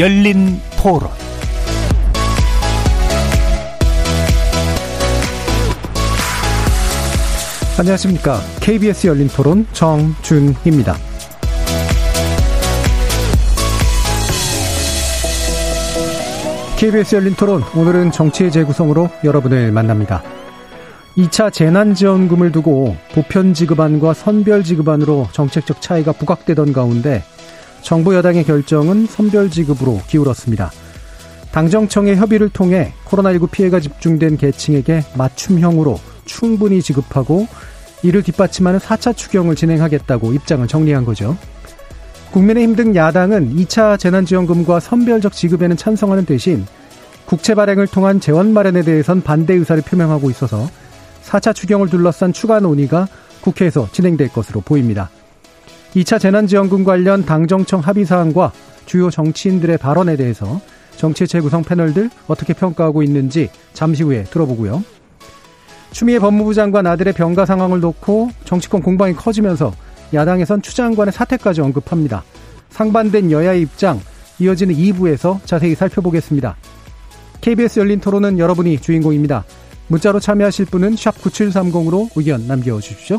열린 토론 안녕하십니까. KBS 열린 토론 정준희입니다. KBS 열린 토론 오늘은 정치의 재구성으로 여러분을 만납니다. 2차 재난지원금을 두고 보편 지급안과 선별 지급안으로 정책적 차이가 부각되던 가운데 정부 여당의 결정은 선별 지급으로 기울었습니다. 당정청의 협의를 통해 코로나19 피해가 집중된 계층에게 맞춤형으로 충분히 지급하고 이를 뒷받침하는 4차 추경을 진행하겠다고 입장을 정리한 거죠. 국민의힘 등 야당은 2차 재난지원금과 선별적 지급에는 찬성하는 대신 국채 발행을 통한 재원 마련에 대해선 반대 의사를 표명하고 있어서 4차 추경을 둘러싼 추가 논의가 국회에서 진행될 것으로 보입니다. 2차 재난지원금 관련 당정청 합의 사항과 주요 정치인들의 발언에 대해서 정치 재구성 패널들 어떻게 평가하고 있는지 잠시 후에 들어보고요. 추미애 법무부 장관 아들의 병가 상황을 놓고 정치권 공방이 커지면서 야당에선 추 장관의 사퇴까지 언급합니다. 상반된 여야의 입장 이어지는 2부에서 자세히 살펴보겠습니다. KBS 열린 토론은 여러분이 주인공입니다. 문자로 참여하실 분은 9730으로 의견 남겨주십시오.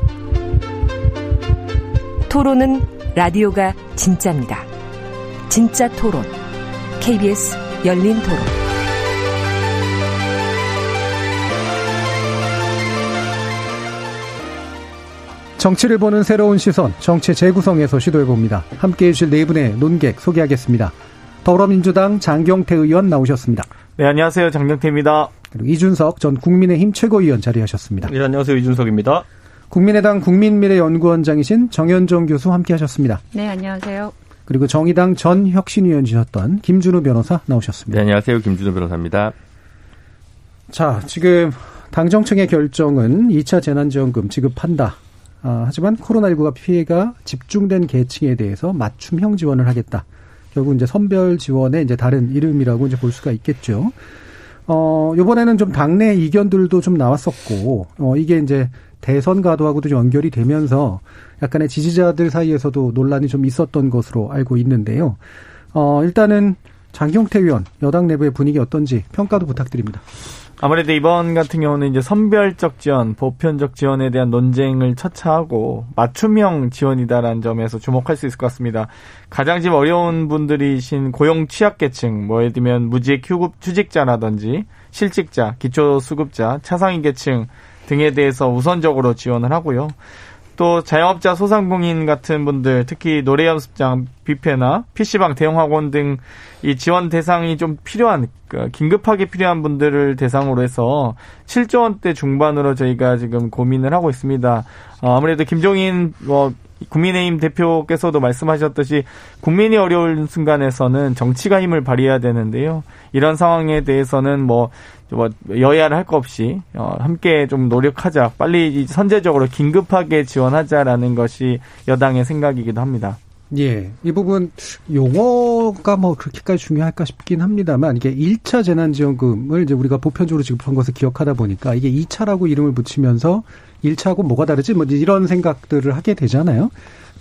토론은 라디오가 진짜입니다. 진짜 토론, KBS 열린 토론. 정치를 보는 새로운 시선, 정치 재구성에서 시도해봅니다. 함께 해주실 네 분의 논객 소개하겠습니다. 더불어민주당 장경태 의원 나오셨습니다. 네, 안녕하세요. 장경태입니다. 그리고 이준석 전 국민의힘 최고위원 자리하셨습니다. 네, 안녕하세요. 이준석입니다. 국민의당 국민미래연구원장이신 정현종 교수 함께 하셨습니다. 네, 안녕하세요. 그리고 정의당 전 혁신위원이셨던 김준우 변호사 나오셨습니다. 네, 안녕하세요. 김준우 변호사입니다. 자, 지금 당정청의 결정은 2차 재난지원금 지급한다. 아, 하지만 코로나19가 피해가 집중된 계층에 대해서 맞춤형 지원을 하겠다. 결국 이제 선별 지원의 이제 다른 이름이라고 이제 볼 수가 있겠죠. 어, 요번에는 좀 당내 이견들도 좀 나왔었고, 어, 이게 이제 대선 과도하고도 연결이 되면서 약간의 지지자들 사이에서도 논란이 좀 있었던 것으로 알고 있는데요. 어, 일단은 장경태 의원, 여당 내부의 분위기 어떤지 평가도 부탁드립니다. 아무래도 이번 같은 경우는 이제 선별적 지원, 보편적 지원에 대한 논쟁을 처차하고 맞춤형 지원이다라는 점에서 주목할 수 있을 것 같습니다. 가장 지금 어려운 분들이신 고용 취약계층, 뭐 예를 들면 무직 휴급 취직자라든지 실직자, 기초수급자, 차상위 계층 등에 대해서 우선적으로 지원을 하고요. 또 자영업자 소상공인 같은 분들 특히 노래 연습장 뷔페나 PC방 대형 학원 등 이 지원 대상이 좀 필요한 그 긴급하게 필요한 분들을 대상으로 해서 7조 원대 중반으로 저희가 지금 고민을 하고 있습니다. 어, 아무래도 김종인 뭐 국민의힘 대표께서도 말씀하셨듯이 국민이 어려운 순간에서는 정치가 힘을 발휘해야 되는데요. 이런 상황에 대해서는 뭐, 뭐 여야를 할것 없이 어, 함께 좀 노력하자. 빨리 선제적으로 긴급하게 지원하자라는 것이 여당의 생각이기도 합니다. 예. 이 부분 용어가 뭐 그렇게까지 중요할까 싶긴 합니다만 이게 1차 재난지원금을 이제 우리가 보편적으로 지급한 것을 기억하다 보니까 이게 2차라고 이름을 붙이면서 1차하고 뭐가 다르지? 뭐 이런 생각들을 하게 되잖아요.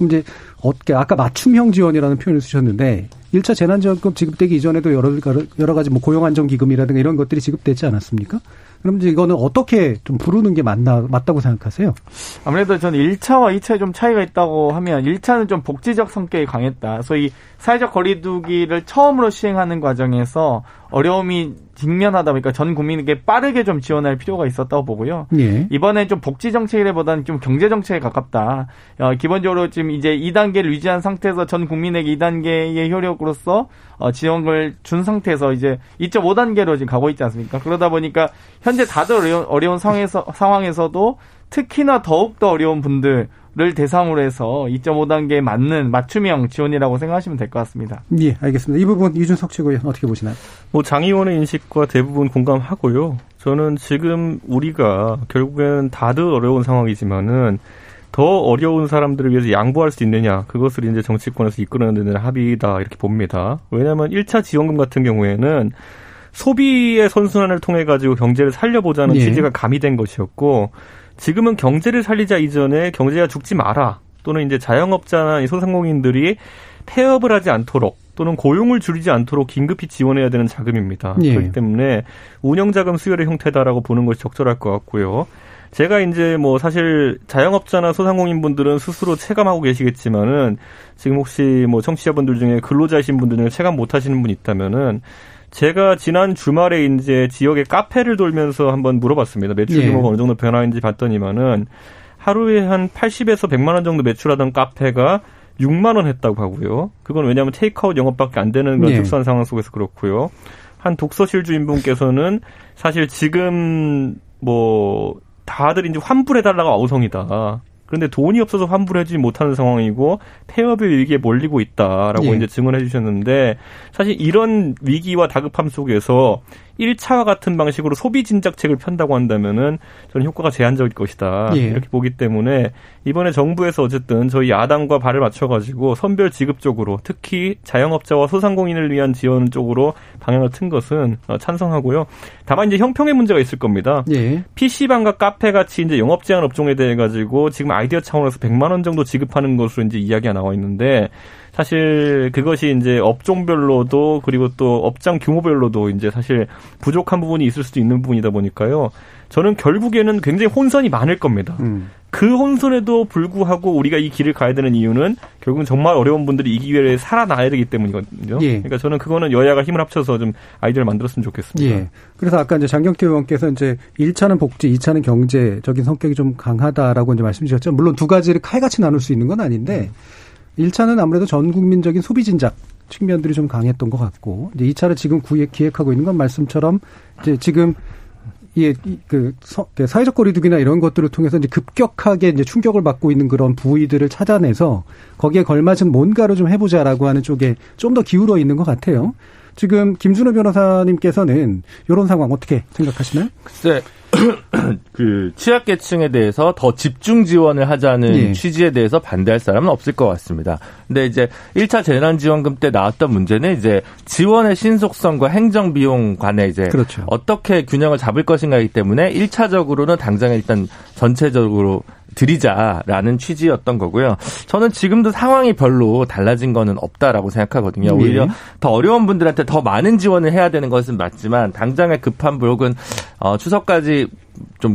이제 어떻게 아까 맞춤형 지원이라는 표현을 쓰셨는데 1차 재난지원금 지급되기 이전에도 여러 여러 가지 뭐 고용안정기금이라든가 이런 것들이 지급되지 않았습니까? 그럼 이제 이거는 어떻게 좀 부르는 게 맞나 맞다고 생각하세요? 아무래도 저는 1차와 2차에 좀 차이가 있다고 하면 1차는 좀 복지적 성격이 강했다. 소위 사회적 거리두기를 처음으로 시행하는 과정에서 어려움이 직면하다 보니까 전 국민에게 빠르게 좀 지원할 필요가 있었다고 보고요. 예. 이번엔 좀 복지 정책이라보다는 좀 경제 정책에 가깝다. 어, 기본적으로 지금 이제 2단계를 유지한 상태에서 전 국민에게 2단계의 효력으로서 어, 지원을 준 상태에서 이제 2.5단계로 지금 가고 있지 않습니까? 그러다 보니까 현재 다들 어려운, 어려운 상황에서 상황에서도 특히나 더욱더 어려운 분들 를 대상으로 해서 2.5단계에 맞는 맞춤형 지원이라고 생각하시면 될 것 같습니다. 예, 알겠습니다. 이 부분 이준석 최고위원 어떻게 보시나요? 뭐 장 의원의 인식과 대부분 공감하고요. 저는 지금 우리가 결국에는 다들 어려운 상황이지만은 더 어려운 사람들을 위해서 양보할 수 있느냐 그것을 이제 정치권에서 이끌어내는 합의다 이렇게 봅니다. 왜냐하면 1차 지원금 같은 경우에는 소비의 선순환을 통해 가지고 경제를 살려보자는 예. 취지가 가미된 것이었고 지금은 경제를 살리자 이전에 경제가 죽지 마라 또는 이제 자영업자나 소상공인들이 폐업을 하지 않도록 또는 고용을 줄이지 않도록 긴급히 지원해야 되는 자금입니다. 예. 그렇기 때문에 운영자금 수혈의 형태다라고 보는 것이 적절할 것 같고요. 제가 이제 뭐 사실 자영업자나 소상공인 분들은 스스로 체감하고 계시겠지만은 지금 혹시 뭐 청취자분들 중에 근로자이신 분들 중에 체감 못 하시는 분 있다면은 제가 지난 주말에 이제 지역의 카페를 돌면서 한번 물어봤습니다. 매출 예. 규모가 예. 어느 정도 변화인지 봤더니만은 하루에 한 80에서 100만 원 정도 매출하던 카페가 6만 원 했다고 하고요. 그건 왜냐하면 테이크아웃 영업밖에 안 되는 그런 예. 특수한 상황 속에서 그렇고요. 한 독서실 주인분께서는 사실 지금 뭐 다들 이제 환불해달라고 아우성이다. 그런데 돈이 없어서 환불해주지 못하는 상황이고 폐업의 위기에 몰리고 있다라고 예. 이제 증언해 주셨는데 사실 이런 위기와 다급함 속에서 1차와 같은 방식으로 소비 진작책을 편다고 한다면은 저는 효과가 제한적일 것이다. 예. 이렇게 보기 때문에 이번에 정부에서 어쨌든 저희 야당과 발을 맞춰 가지고 선별 지급 쪽으로 특히 자영업자와 소상공인을 위한 지원 쪽으로 방향을 튼 것은 어, 찬성하고요. 다만 이제 형평의 문제가 있을 겁니다. 예. PC방과 카페 같이 이제 영업 제한 업종에 대해 가지고 지금 아이디어 차원에서 100만 원 정도 지급하는 것으로 이제 이야기가 나와 있는데 사실 그것이 이제 업종별로도 그리고 또 업장 규모별로도 이제 사실 부족한 부분이 있을 수도 있는 부분이다 보니까요. 저는 결국에는 굉장히 혼선이 많을 겁니다. 음. 그 혼선에도 불구하고 우리가 이 길을 가야 되는 이유는 결국은 정말 어려운 분들이 이 기회에 살아나야 되기 때문이거든요. 예. 그러니까 저는 그거는 여야가 힘을 합쳐서 좀 아이디어를 만들었으면 좋겠습니다. 예. 그래서 아까 이제 장경태 의원께서 이제 1차는 복지, 2차는 경제적인 성격이 좀 강하다라고 이제 말씀 주셨죠. 물론 두 가지를 칼같이 나눌 수 있는 건 아닌데 음. 1차는 아무래도 전 국민적인 소비 진작 측면들이 좀 강했던 것 같고 이제 2차를 지금 기획하고 있는 건 말씀처럼 이제 지금 이, 그, 그, 사회적 거리두기나 이런 것들을 통해서 이제 급격하게 이제 충격을 받고 있는 그런 부위들을 찾아내서 거기에 걸맞은 뭔가를 좀 해보자라고 하는 쪽에 좀 더 기울어 있는 것 같아요. 지금 김준호 변호사님께서는 이런 상황 어떻게 생각하시나요? 글쎄, 그 취약계층에 대해서 더 집중 지원을 하자는 예. 취지에 대해서 반대할 사람은 없을 것 같습니다. 근데 이제 1차 재난지원금 때 나왔던 문제는 이제 지원의 신속성과 행정 비용 관에 이제 그렇죠. 어떻게 균형을 잡을 것인가이기 때문에 1차적으로는 당장 일단 전체적으로 드리자라는 취지였던 거고요. 저는 지금도 상황이 별로 달라진 거는 없다라고 생각하거든요. 오히려 네. 더 어려운 분들한테 더 많은 지원을 해야 되는 것은 맞지만 당장의 급한 부역은 어, 추석까지 좀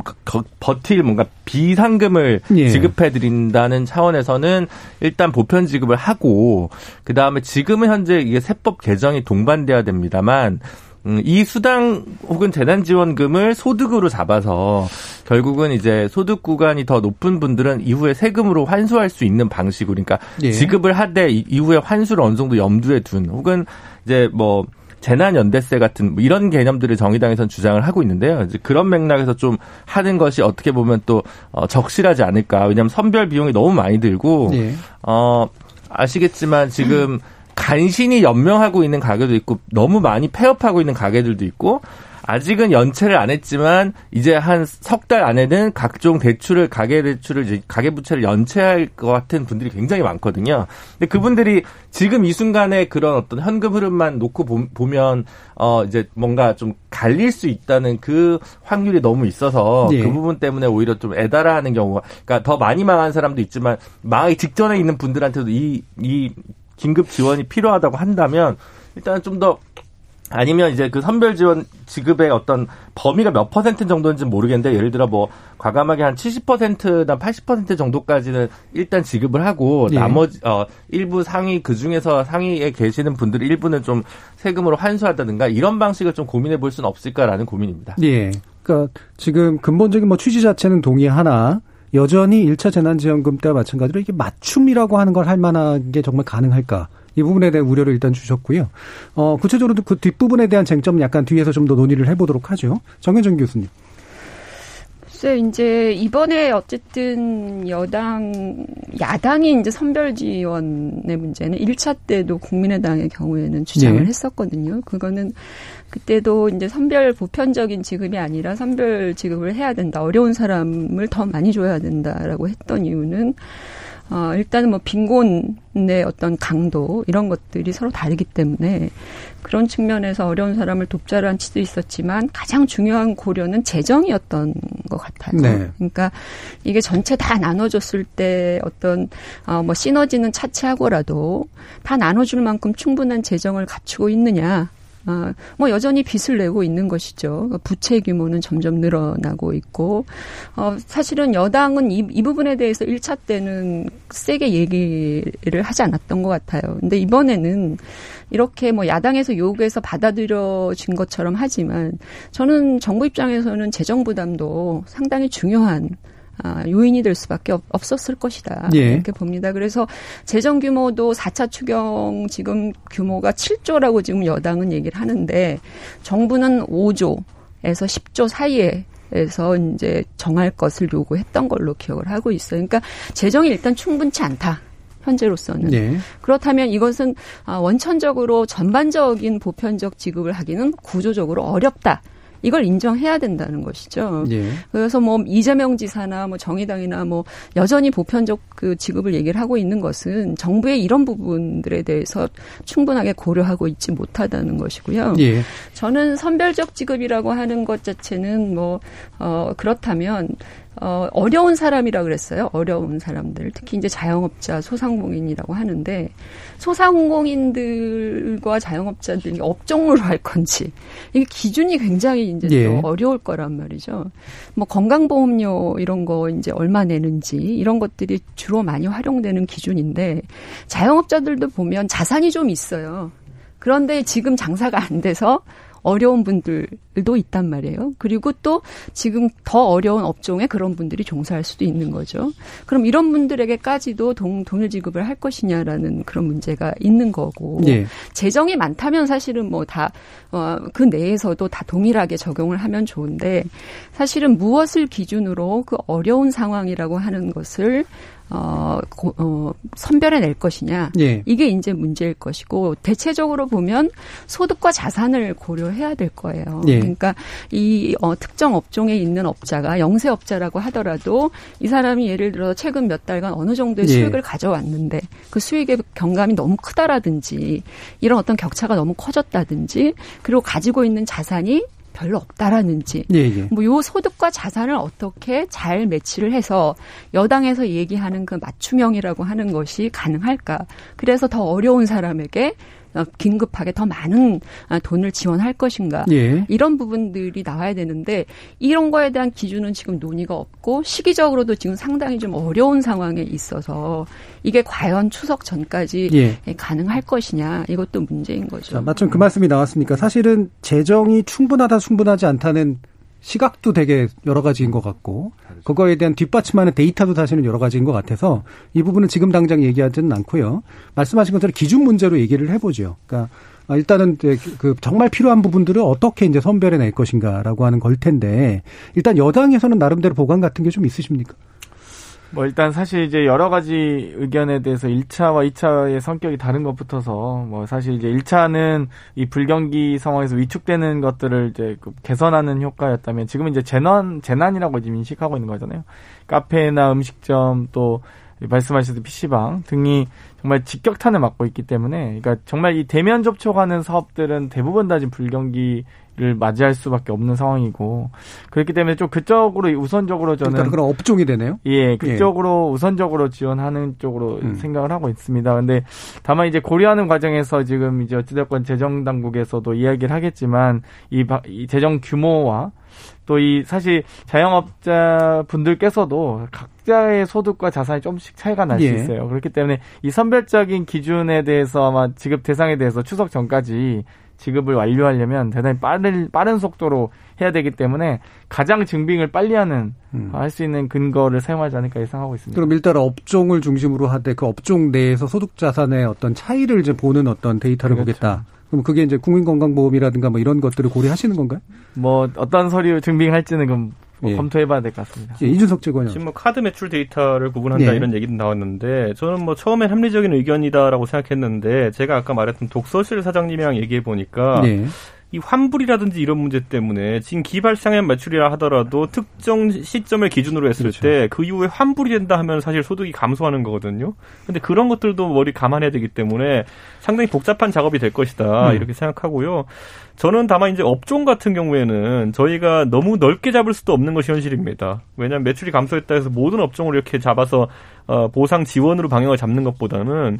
버틸 뭔가 비상금을 예. 지급해 드린다는 차원에서는 일단 보편 지급을 하고 그 다음에 지금은 현재 이게 세법 개정이 동반돼야 됩니다만 음, 이 수당 혹은 재난지원금을 소득으로 잡아서 결국은 이제 소득 구간이 더 높은 분들은 이후에 세금으로 환수할 수 있는 방식으로 그러니까 예. 지급을 하되 이후에 환수를 어느 정도 염두에 둔 혹은 이제 뭐 재난연대세 같은 뭐 이런 개념들을 정의당에서는 주장을 하고 있는데요. 이제 그런 맥락에서 좀 하는 것이 어떻게 보면 또 어, 적실하지 않을까. 왜냐하면 선별 비용이 너무 많이 들고 예. 어 아시겠지만 지금 음. 간신히 연명하고 있는 가게도 있고 너무 많이 폐업하고 있는 가게들도 있고 아직은 연체를 안 했지만 이제 한 석 달 안에는 각종 대출을 가계 대출을 가계 부채를 연체할 것 같은 분들이 굉장히 많거든요. 근데 그분들이 지금 이 순간에 그런 어떤 현금 흐름만 놓고 보면 어 이제 뭔가 좀 갈릴 수 있다는 그 확률이 너무 있어서 예. 그 부분 때문에 오히려 좀 애달아하는 경우가 그러니까 더 많이 망한 사람도 있지만 망하기 직전에 있는 분들한테도 이 이 긴급 지원이 필요하다고 한다면 일단 좀 더 아니면 이제 그 선별 지원 지급의 어떤 범위가 몇 퍼센트 정도인지 모르겠는데 예를 들어 뭐 과감하게 한 70%나 80% 정도까지는 일단 지급을 하고 예. 나머지 어 일부 상위 그 중에서 상위에 계시는 분들 일부는 좀 세금으로 환수하다든가 이런 방식을 좀 고민해 볼 수는 없을까라는 고민입니다. 예. 그러니까 지금 근본적인 뭐 취지 자체는 동의하나 여전히 1차 재난지원금 때와 마찬가지로 이게 맞춤이라고 하는 걸 할 만한 게 정말 가능할까? 이 부분에 대한 우려를 일단 주셨고요. 어, 구체적으로 그 뒷부분에 대한 쟁점은 약간 뒤에서 좀 더 논의를 해보도록 하죠. 정현정 교수님. 글쎄 이제 이번에 어쨌든 여당 야당이 이제 선별 지원의 문제는 1차 때도 국민의당의 경우에는 주장을 네. 했었거든요. 그거는 그때도 이제 선별 보편적인 지급이 아니라 선별 지급을 해야 된다. 어려운 사람을 더 많이 줘야 된다라고 했던 이유는 어, 일단은 뭐 빈곤의 어떤 강도 이런 것들이 서로 다르기 때문에 그런 측면에서 어려운 사람을 돕자라는 취도 있었지만 가장 중요한 고려는 재정이었던 것 같아요. 네. 그러니까 이게 전체 다 나눠줬을 때 어떤 어, 뭐 시너지는 차치하고라도 다 나눠줄 만큼 충분한 재정을 갖추고 있느냐 아, 뭐 여전히 빚을 내고 있는 것이죠. 부채 규모는 점점 늘어나고 있고, 어, 사실은 여당은 이, 이 부분에 대해서 1차 때는 세게 얘기를 하지 않았던 것 같아요. 근데 이번에는 이렇게 뭐 야당에서 요구해서 받아들여진 것처럼 하지만 저는 정부 입장에서는 재정 부담도 상당히 중요한 아, 요인이 될 수밖에 없, 었을 것이다. 예. 이렇게 봅니다. 그래서 재정 규모도 4차 추경 지금 규모가 7조라고 지금 여당은 얘기를 하는데 정부는 5조에서 10조 사이에 에서 이제 정할 것을 요구했던 걸로 기억을 하고 있어요. 그러니까 재정이 일단 충분치 않다. 현재로서는. 네. 그렇다면 이것은 아, 원천적으로 전반적인 보편적 지급을 하기는 구조적으로 어렵다. 이걸 인정해야 된다는 것이죠. 예. 그래서 뭐 이재명 지사나 뭐 정의당이나 뭐 여전히 보편적 그 지급을 얘기를 하고 있는 것은 정부의 이런 부분들에 대해서 충분하게 고려하고 있지 못하다는 것이고요. 예. 저는 선별적 지급이라고 하는 것 자체는 뭐 어, 그렇다면 어, 어려운 사람이라 그랬어요. 어려운 사람들. 특히 이제 자영업자, 소상공인이라고 하는데, 소상공인들과 자영업자들이 업종으로 할 건지, 이게 기준이 굉장히 이제 예. 또 어려울 거란 말이죠. 뭐 건강보험료 이런 거 이제 얼마 내는지, 이런 것들이 주로 많이 활용되는 기준인데, 자영업자들도 보면 자산이 좀 있어요. 그런데 지금 장사가 안 돼서 어려운 분들도 있단 말이에요. 그리고 또 지금 더 어려운 업종에 그런 분들이 종사할 수도 있는 거죠. 그럼 이런 분들에게까지도 돈, 돈을 지급을 할 것이냐라는 그런 문제가 있는 거고 예. 재정이 많다면 사실은 뭐다 어, 그 내에서도 다 동일하게 적용을 하면 좋은데 사실은 무엇을 기준으로 그 어려운 상황이라고 하는 것을 어, 고, 어, 선별해낼 것이냐. 예. 이게 이제 문제일 것이고, 대체적으로 보면 소득과 자산을 고려해야 될 거예요. 예. 그러니까 이 어, 특정 업종에 있는 업자가 영세 업자라고 하더라도 이 사람이 예를 들어 최근 몇 달간 어느 정도의 예. 수익을 가져왔는데 그 수익의 경감이 너무 크다라든지 이런 어떤 격차가 너무 커졌다든지 그리고 가지고 있는 자산이 별로 없다라는지 예, 예. 뭐요 소득과 자산을 어떻게 잘 매치를 해서 여당에서 얘기하는 그 맞춤형이라고 하는 것이 가능할까? 그래서 더 어려운 사람에게 어, 긴급하게 더 많은 아, 돈을 지원할 것인가 예. 이런 부분들이 나와야 되는데 이런 거에 대한 기준은 지금 논의가 없고 시기적으로도 지금 상당히 좀 어려운 상황에 있어서 이게 과연 추석 전까지 예. 가능할 것이냐 이것도 문제인 거죠. 자, 마침 그 말씀이 나왔으니까 사실은 재정이 충분하다 충분하지 않다는 시각도 되게 여러 가지인 것 같고 그거에 대한 뒷받침하는 데이터도 사실은 여러 가지인 것 같아서 이 부분은 지금 당장 얘기하지는 않고요. 말씀하신 것처럼 기준 문제로 얘기를 해보죠. 그러니까 일단은 그 정말 필요한 부분들을 어떻게 이제 선별해 낼 것인가라고 하는 걸 텐데 일단 여당에서는 나름대로 보관 같은 게 좀 있으십니까? 뭐 일단 사실 이제 여러 가지 의견에 대해서 1차와 2차의 성격이 다른 것부터서 뭐 사실 이제 1차는 이 불경기 상황에서 위축되는 것들을 이제 그 개선하는 효과였다면 지금은 이제 재난 재난이라고 지금 인식하고 있는 거잖아요. 카페나 음식점 또 말씀하셨듯이 PC방 등이 정말 직격탄을 맞고 있기 때문에 그러니까 정말 이 대면 접촉하는 사업들은 대부분 다 지금 불경기 를 맞이할 수밖에 없는 상황이고 그렇기 때문에 좀 그쪽으로 우선적으로 저는 그러니까 그런 업종이 되네요. 예, 예. 그쪽으로 예. 우선적으로 지원하는 쪽으로 음. 생각을 하고 있습니다. 근데 다만 이제 고려하는 과정에서 지금 이제 어찌됐건 재정 당국에서도 이야기를 하겠지만 이, 이 재정 규모와 또 이 사실 자영업자 분들께서도 각자의 소득과 자산이 조금씩 차이가 날수 예. 있어요. 그렇기 때문에 이 선별적인 기준에 대해서 아마 지급 대상에 대해서 추석 전까지 지급을 완료하려면 대단히 빠른 빠른 속도로 해야 되기 때문에 가장 증빙을 빨리 하는 음. 할수 있는 근거를 사용하지 않을까 예상하고 있습니다. 그럼 일단 업종을 중심으로 하되 그 업종 내에서 소득 자산의 어떤 차이를 이제 보는 어떤 데이터를 그렇죠. 보겠다. 그럼 그게 이제 국민건강보험이라든가 뭐 이런 것들을 고려하시는 건가요? 뭐 어떤 서류 증빙할지는 그럼 뭐 예. 검토해봐야 될 것 같습니다. 예, 이준석 최고는 지금 뭐 카드 매출 데이터를 구분한다 예. 이런 얘기도 나왔는데 저는 뭐 처음엔 합리적인 의견이다라고 생각했는데 제가 아까 말했던 독서실 사장님이랑 얘기해 보니까 예. 이 환불이라든지 이런 문제 때문에 지금 기발생의 매출이라 하더라도 특정 시점을 기준으로 했을 그렇죠. 때그 이후에 환불이 된다 하면 사실 소득이 감소하는 거거든요. 근데 그런 것들도 머리 감안해야 되기 때문에 상당히 복잡한 작업이 될 것이다. 음. 이렇게 생각하고요. 저는 다만 이제 업종 같은 경우에는 저희가 너무 넓게 잡을 수도 없는 것이 현실입니다. 왜냐하면 매출이 감소했다 해서 모든 업종을 이렇게 잡아서 어, 보상 지원으로 방향을 잡는 것보다는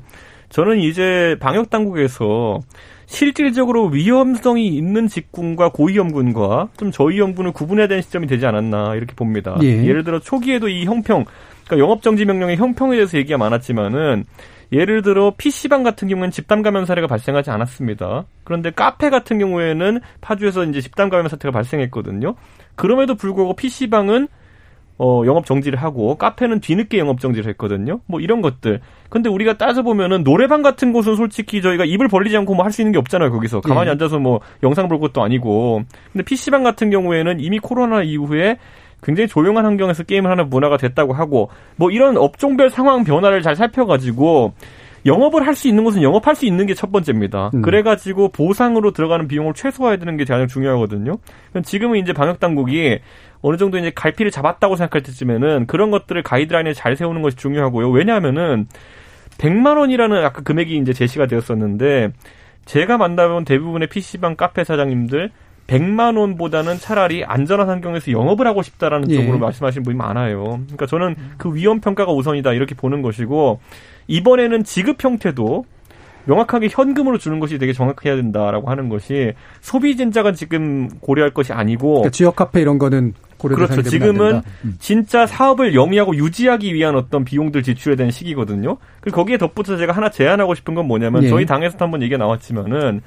저는 이제 방역 당국에서 실질적으로 위험성이 있는 직군과 고위험군과 좀 저위험군을 구분해야 되는 시점이 되지 않았나 이렇게 봅니다. 예. 를 들어 초기에도 이 형평, 그러니까 영업정지 명령의 형평에 대해서 얘기가 많았지만은 예를 들어 PC방 같은 경우는 집단 감염 사례가 발생하지 않았습니다. 그런데 카페 같은 경우에는 파주에서 이제 집단 감염 사태가 발생했거든요. 그럼에도 불구하고 PC방은 어, 영업 정지를 하고 카페는 뒤늦게 영업 정지를 했거든요. 뭐 이런 것들. 근데 우리가 따져보면은 노래방 같은 곳은 솔직히 저희가 입을 벌리지 않고 뭐 할 수 있는 게 없잖아요, 거기서. 가만히 네. 앉아서 뭐 영상 볼 것도 아니고. 근데 PC방 같은 경우에는 이미 코로나 이후에 굉장히 조용한 환경에서 게임을 하는 문화가 됐다고 하고 뭐 이런 업종별 상황 변화를 잘 살펴가지고 영업을 할 수 있는 곳은 영업할 수 있는 게 첫 번째입니다. 음. 그래가지고 보상으로 들어가는 비용을 최소화해야 되는 게 가장 중요하거든요. 지금은 이제 방역 당국이 어느 정도 이제 갈피를 잡았다고 생각할 때쯤에는 그런 것들을 가이드라인에 잘 세우는 것이 중요하고요. 왜냐하면은 100만 원이라는 아까 금액이 이제 제시가 되었었는데 제가 만나본 대부분의 PC방 카페 사장님들 100만 원보다는 차라리 안전한 환경에서 영업을 하고 싶다라는 예. 쪽으로 말씀하시는 분이 많아요. 그러니까 저는 그 위험 평가가 우선이다 이렇게 보는 것이고 이번에는 지급 형태도 명확하게 현금으로 주는 것이 되게 정확해야 된다라고 하는 것이 소비 진작은 지금 고려할 것이 아니고 그러니까 지역 카페 이런 거는 그렇죠. 지금은 음. 진짜 사업을 영위하고 유지하기 위한 어떤 비용들 지출해야 되는 시기거든요. 그리고 거기에 덧붙여 제가 하나 제안하고 싶은 건 뭐냐면 예. 저희 당에서도 한번 얘기가 나왔지만은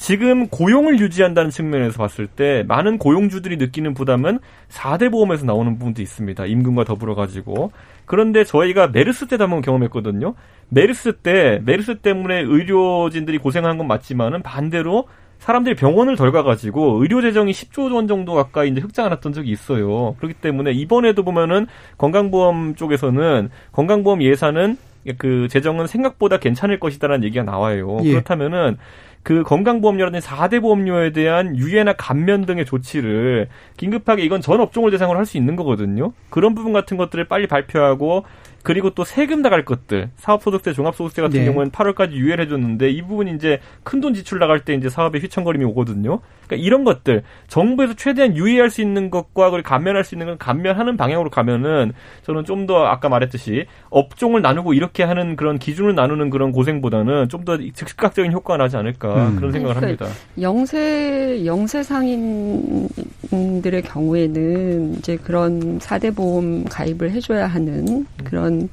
지금 고용을 유지한다는 측면에서 봤을 때 많은 고용주들이 느끼는 부담은 4대 보험에서 나오는 부분도 있습니다. 임금과 더불어 가지고. 그런데 저희가 메르스 때도 한번 경험했거든요. 메르스 때 메르스 때문에 의료진들이 고생한 건 맞지만은 반대로 사람들이 병원을 덜 가가지고 의료 재정이 10조 원 정도 가까이 이제 흑자가 났던 적이 있어요. 그렇기 때문에 이번에도 보면은 건강보험 쪽에서는 건강보험 예산은 그 재정은 생각보다 괜찮을 것이다라는 얘기가 나와요. 예. 그렇다면은 그 건강보험료라든지 4대 보험료에 대한 유예나 감면 등의 조치를 긴급하게 이건 전 업종을 대상으로 할 수 있는 거거든요. 그런 부분 같은 것들을 빨리 발표하고 그리고 또 세금 나갈 것들 사업소득세 종합소득세 같은 네. 경우는 8월까지 유예를 해줬는데 이 부분이 이제 큰 돈 지출 나갈 때 이제 사업에 휘청거림이 오거든요. 그러니까 이런 것들 정부에서 최대한 유의할 수 있는 것과 그리고 감면할 수 있는 건 감면하는 방향으로 가면은 저는 좀 더 아까 말했듯이 업종을 나누고 이렇게 하는 그런 기준을 나누는 그런 고생보다는 좀 더 즉각적인 효과가 나지 않을까 음. 그런 생각을 그러니까 합니다. 영세 영세 상인 들의 경우에는 이제 그런 사대 보험 가입을 해줘야 하는 그런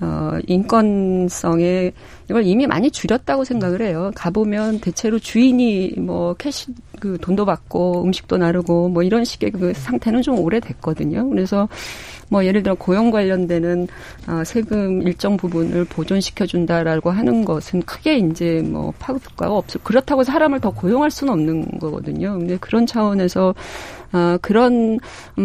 어, 인권성에 이걸 이미 많이 줄였다고 생각을 해요. 가보면 대체로 주인이 뭐 캐시 그 돈도 받고 음식도 나르고 뭐 이런 식의 그 상태는 좀 오래됐거든요. 그래서 뭐 예를 들어 고용 관련되는 어, 세금 일정 부분을 보존시켜 준다라고 하는 것은 크게 이제 뭐 파급 효과가 없어. 그렇다고 사람을 더 고용할 수는 없는 거거든요. 근데 그런 차원에서 어, 그런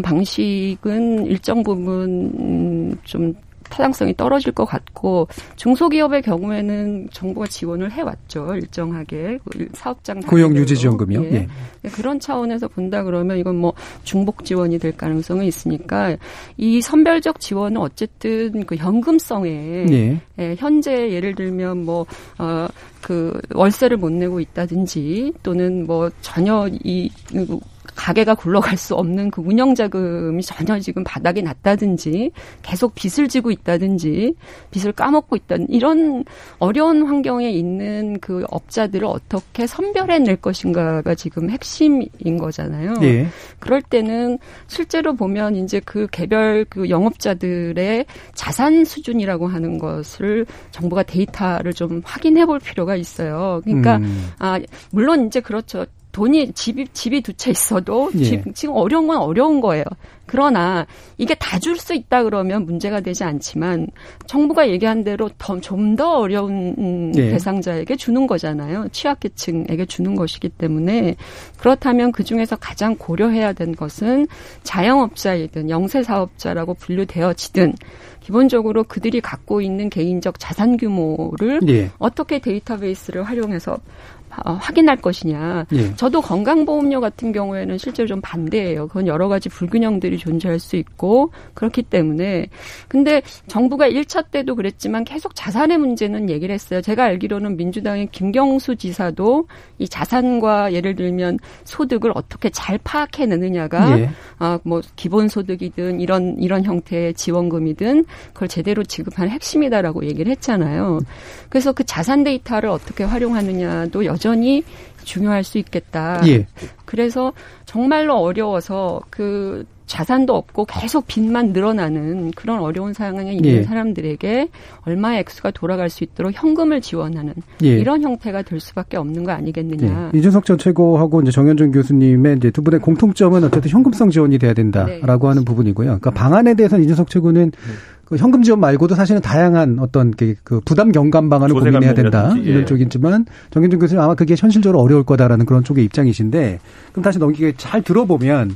방식은 일정 부분 좀 타당성이 떨어질 것 같고 중소기업의 경우에는 정부가 지원을 해왔죠 일정하게 그 사업장 고용 유지 지원금이요. 예. 예. 그런 차원에서 본다 그러면 이건 뭐 중복 지원이 될 가능성이 있으니까 이 선별적 지원은 어쨌든 그 현금성에 예. 예, 현재 예를 들면 뭐 어, 그 월세를 못 내고 있다든지 또는 뭐 전혀 이 가게가 굴러갈 수 없는 그 운영 자금이 전혀 지금 바닥에 났다든지 계속 빚을 지고 있다든지 빚을 까먹고 있다든 이런 어려운 환경에 있는 그 업자들을 어떻게 선별해낼 것인가가 지금 핵심인 거잖아요. 예. 그럴 때는 실제로 보면 이제 그 개별 그 영업자들의 자산 수준이라고 하는 것을 정부가 데이터를 좀 확인해 볼 필요가 있어요. 그러니까 음. 아 물론 이제 그렇죠. 돈이 집이 집이 두 채 있어도 예. 집, 지금 어려운 건 어려운 거예요. 그러나 이게 다 줄 수 있다 그러면 문제가 되지 않지만 정부가 얘기한 대로 좀더 어려운 네. 대상자에게 주는 거잖아요. 취약계층에게 주는 것이기 때문에 그렇다면 그 중에서 가장 고려해야 된 것은 자영업자이든 영세사업자라고 분류되어지든 기본적으로 그들이 갖고 있는 개인적 자산 규모를 네. 어떻게 데이터베이스를 활용해서 어, 확인할 것이냐. 예. 저도 건강보험료 같은 경우에는 실제로 좀 반대예요. 그건 여러 가지 불균형들이 존재할 수 있고 그렇기 때문에 근데 정부가 1차 때도 그랬지만 계속 자산의 문제는 얘기를 했어요. 제가 알기로는 민주당의 김경수 지사도 이 자산과 예를 들면 소득을 어떻게 잘 파악해내느냐가 예. 아, 뭐 기본소득이든 이런 이런 형태의 지원금이든 그걸 제대로 지급하는 핵심이다라고 얘기를 했잖아요. 그래서 그 자산 데이터를 어떻게 활용하느냐도 여 여전히 중요할 수 있겠다. 예. 그래서 정말로 어려워서 그 자산도 없고 계속 빚만 늘어나는 그런 어려운 상황에 있는 예. 사람들에게 얼마의 액수가 돌아갈 수 있도록 현금을 지원하는 예. 이런 형태가 될 수밖에 없는 거 아니겠느냐. 예. 이준석 전 최고하고 이제 정현준 교수님의 이제 두 분의 공통점은 어쨌든 현금성 지원이 돼야 된다라고 네. 하는 부분이고요. 그러니까 방안에 대해서는 이준석 최고는 그 현금 지원 말고도 사실은 다양한 어떤 그, 그 부담 경감 방안을 고민해야 된다 예. 이런 쪽이지만 정현준 교수님 아마 그게 현실적으로 어려울 거다라는 그런 쪽의 입장이신데 그럼 다시 넘기게 잘 들어보면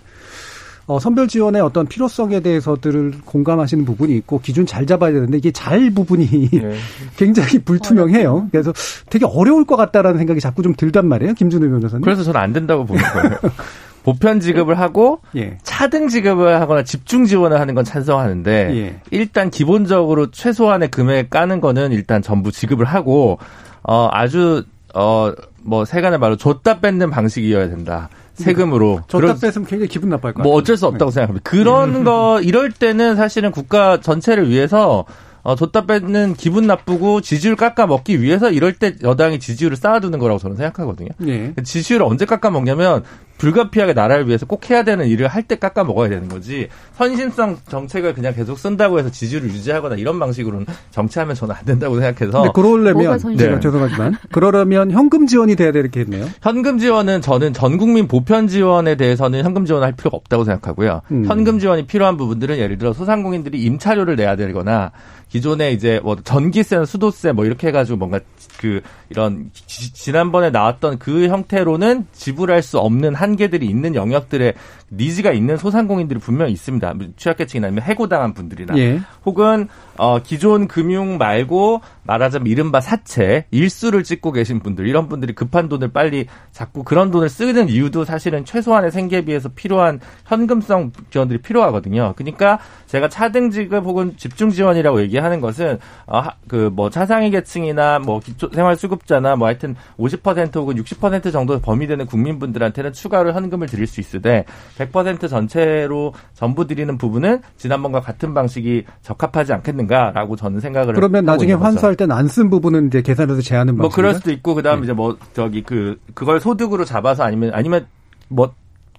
어, 선별 지원의 어떤 필요성에 대해서들을 공감하시는 부분이 있고 기준 잘 잡아야 되는데 이게 잘 부분이 네. 굉장히 불투명해요. 그래서 되게 어려울 것 같다라는 생각이 자꾸 좀 들단 말이에요. 김준우 변호사님. 그래서 저는 안 된다고 보는 거예요. 보편 지급을 하고 예. 차등 지급을 하거나 집중 지원을 하는 건 찬성하는데 예. 일단 기본적으로 최소한의 금액 까는 거는 일단 전부 지급을 하고 어 아주 어뭐 세간의 말로 줬다 뺏는 방식이어야 된다. 세금으로. 줬다 뺏으면 굉장히 기분 나빠할 거예요. 뭐 어쩔 수 없다고 네. 생각합니다. 그런 예. 거 이럴 때는 사실은 국가 전체를 위해서 어, 줬다 뺏는 기분 나쁘고 지지율 깎아 먹기 위해서 이럴 때 여당이 지지율을 쌓아두는 거라고 저는 생각하거든요. 네. 지지율을 언제 깎아 먹냐면 불가피하게 나라를 위해서 꼭 해야 되는 일을 할 때 깎아 먹어야 되는 거지 선심성 정책을 그냥 계속 쓴다고 해서 지지율을 유지하거나 이런 방식으로는 정치하면 저는 안 된다고 생각해서 근데 그러려면 네. 죄송하지만 그러려면 현금 지원이 돼야 되겠네요. 현금 지원은 저는 전 국민 보편 지원에 대해서는 현금 지원할 필요가 없다고 생각하고요. 음. 현금 지원이 필요한 부분들은 예를 들어 소상공인들이 임차료를 내야 되거나 기존에 이제 뭐 전기세, 수도세 뭐 이렇게 해가지고 뭔가 그 이런 지, 난번에 나왔던 그 형태로는 지불할 수 없는 한 계들이 있는 영역들의 니즈가 있는 소상공인들이 분명히 있습니다. 취약계층이나 아니면 해고당한 분들이나 예. 혹은 어 기존 금융 말고 말하자면 이른바 사채 일수를 찍고 계신 분들 이런 분들이 급한 돈을 빨리 자꾸 그런 돈을 쓰는 이유도 사실은 최소한의 생계비에서 필요한 현금성 지원들이 필요하거든요. 그러니까 제가 차등 지급 혹은 집중 지원이라고 얘기하는 것은 어 그뭐 차상위 계층이나 뭐 기초 생활 수급자나 뭐 하여튼 50% 혹은 60% 정도 범위 되는 국민분들한테는 추가로 현금을 드릴 수 있으되 100% 전체로 전부 드리는 부분은 지난번과 같은 방식이 적합하지 않겠는가 라고 저는 생각을 그러면 나중에 환수할 때는 안쓴 부분은 이제 계산해서 제하는 방식. 뭐 그럴 수도 있고 그다음에 네. 이제 뭐 저기 그 그걸 소득으로 잡아서 아니면 아니면 뭐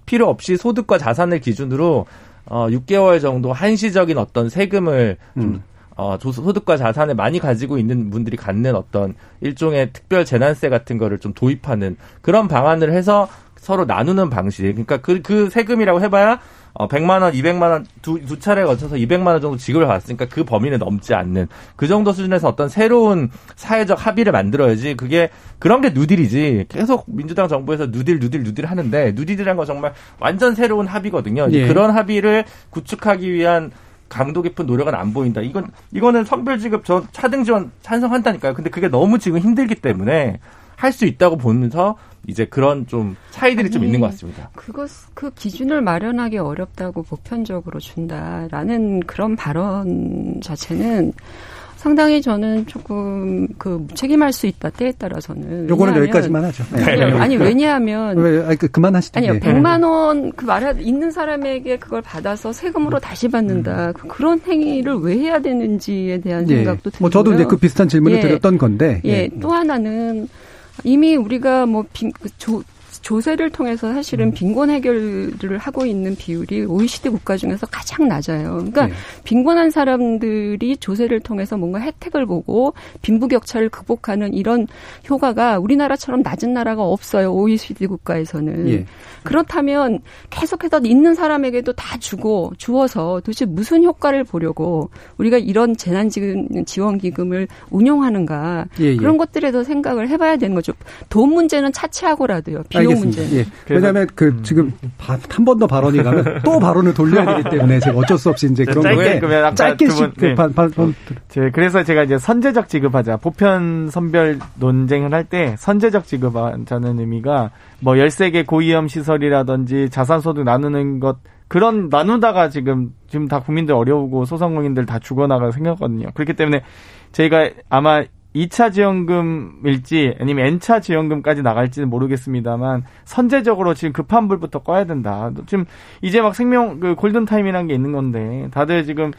필요 없이 소득과 자산을 기준으로 어 6개월 정도 한시적인 어떤 세금을 좀 음. 어, 소득과 자산을 많이 가지고 있는 분들이 갖는 어떤 일종의 특별 재난세 같은 거를 좀 도입하는 그런 방안을 해서 서로 나누는 방식. 그러니까 그, 그 세금이라고 해봐야 어, 100만 원, 200만 원 두, 두 차례 거쳐서 200만 원 정도 지급을 받았으니까 그 범위는 넘지 않는 그 정도 수준에서 어떤 새로운 사회적 합의를 만들어야지 그게 그런 게 누딜이지 계속 민주당 정부에서 누딜 누딜 누딜 하는데 누딜이란 건 정말 완전 새로운 합의거든요. 예. 그런 합의를 구축하기 위한 강도 깊은 노력은 안 보인다. 이건 이거는 선별 지급 저 차등 지원 찬성한다니까요. 근데 그게 너무 지금 힘들기 때문에 할 수 있다고 보면서 이제 그런 좀 차이들이 아니, 좀 있는 것 같습니다. 그것 그 기준을 마련하기 어렵다고 보편적으로 준다라는 그런 발언 자체는 상당히 저는 조금 그 책임할 수 있다 때에 따라서는 요거는 여기까지만 하죠. 네. 아니 왜냐하면 왜 아니 그 그만하시죠. 아니요. 네. 100만 원 그 말하 있는 사람에게 그걸 받아서 세금으로 다시 받는다. 음. 그런 행위를 왜 해야 되는지에 대한 예. 생각도 들고요. 뭐 저도 이제 그 비슷한 질문을 예. 드렸던 건데. 예. 예. 또 하나는 이미 우리가 뭐 빈, 그 조, 조세를 통해서 사실은 빈곤 해결을 하고 있는 비율이 OECD 국가 중에서 가장 낮아요. 그러니까 네. 빈곤한 사람들이 조세를 통해서 뭔가 혜택을 보고 빈부격차를 극복하는 이런 효과가 우리나라처럼 낮은 나라가 없어요. OECD 국가에서는. 예. 그렇다면 계속해서 있는 사람에게도 다 주고 주어서 도대체 무슨 효과를 보려고 우리가 이런 재난 지원 기금을 운용하는가 예, 예. 그런 것들에도 생각을 해봐야 되는 거죠. 돈 문제는 차치하고라도요. 비용 알겠습니다. 문제. 예. 왜냐하면 그 음. 지금 한 번 더 발언이 가면 또 발언을 돌려야 되기 때문에 제가 어쩔 수 없이 이제 그런 짧게 게 짧게씩 그 네. 반, 그래서 제가 이제 선제적 지급하자 보편 선별 논쟁을 할 때 선제적 지급하자는 의미가 뭐 13개 고위험 시설 이라든지 자산소득 나누는 것 그런 나누다가 지금 지금 다 국민들 어려우고 소상공인들 다 죽어나갈 생각거든요. 그렇기 때문에 저희가 아마 2차 지원금일지 아니면 N차 지원금까지 나갈지는 모르겠습니다만 선제적으로 지금 급한 불부터 꺼야 된다. 지금 이제 막 생명 그 골든 타임이라는 게 있는 건데 다들 지금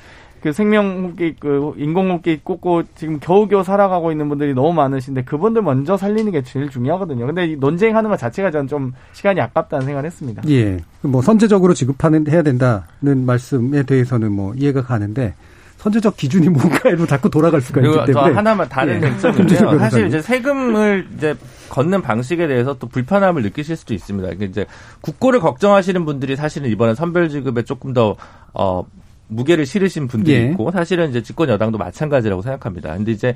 그 생명호흡기 그 인공호흡기 꽂고 지금 겨우겨우 살아가고 있는 분들이 너무 많으신데 그분들 먼저 살리는 게 제일 중요하거든요. 근데 이 논쟁하는 것 자체가 저는 좀 시간이 아깝다는 생각을 했습니다. 예. 뭐 선제적으로 지급하는 해야 된다는 말씀에 대해서는 뭐 이해가 가는데 선제적 기준이 뭔가로 자꾸 돌아갈 수가 있기 때문에. 저 하나만 다른 쟁점인데요. 예. 사실 이제 세금을 이제 걷는 방식에 대해서 또 불편함을 느끼실 수도 있습니다. 그러니까 이제 국고를 걱정하시는 분들이 사실은 이번에 선별지급에 조금 더 어, 무게를 실으신 분들이 예. 있고 사실은 이제 집권 여당도 마찬가지라고 생각합니다. 근데 이제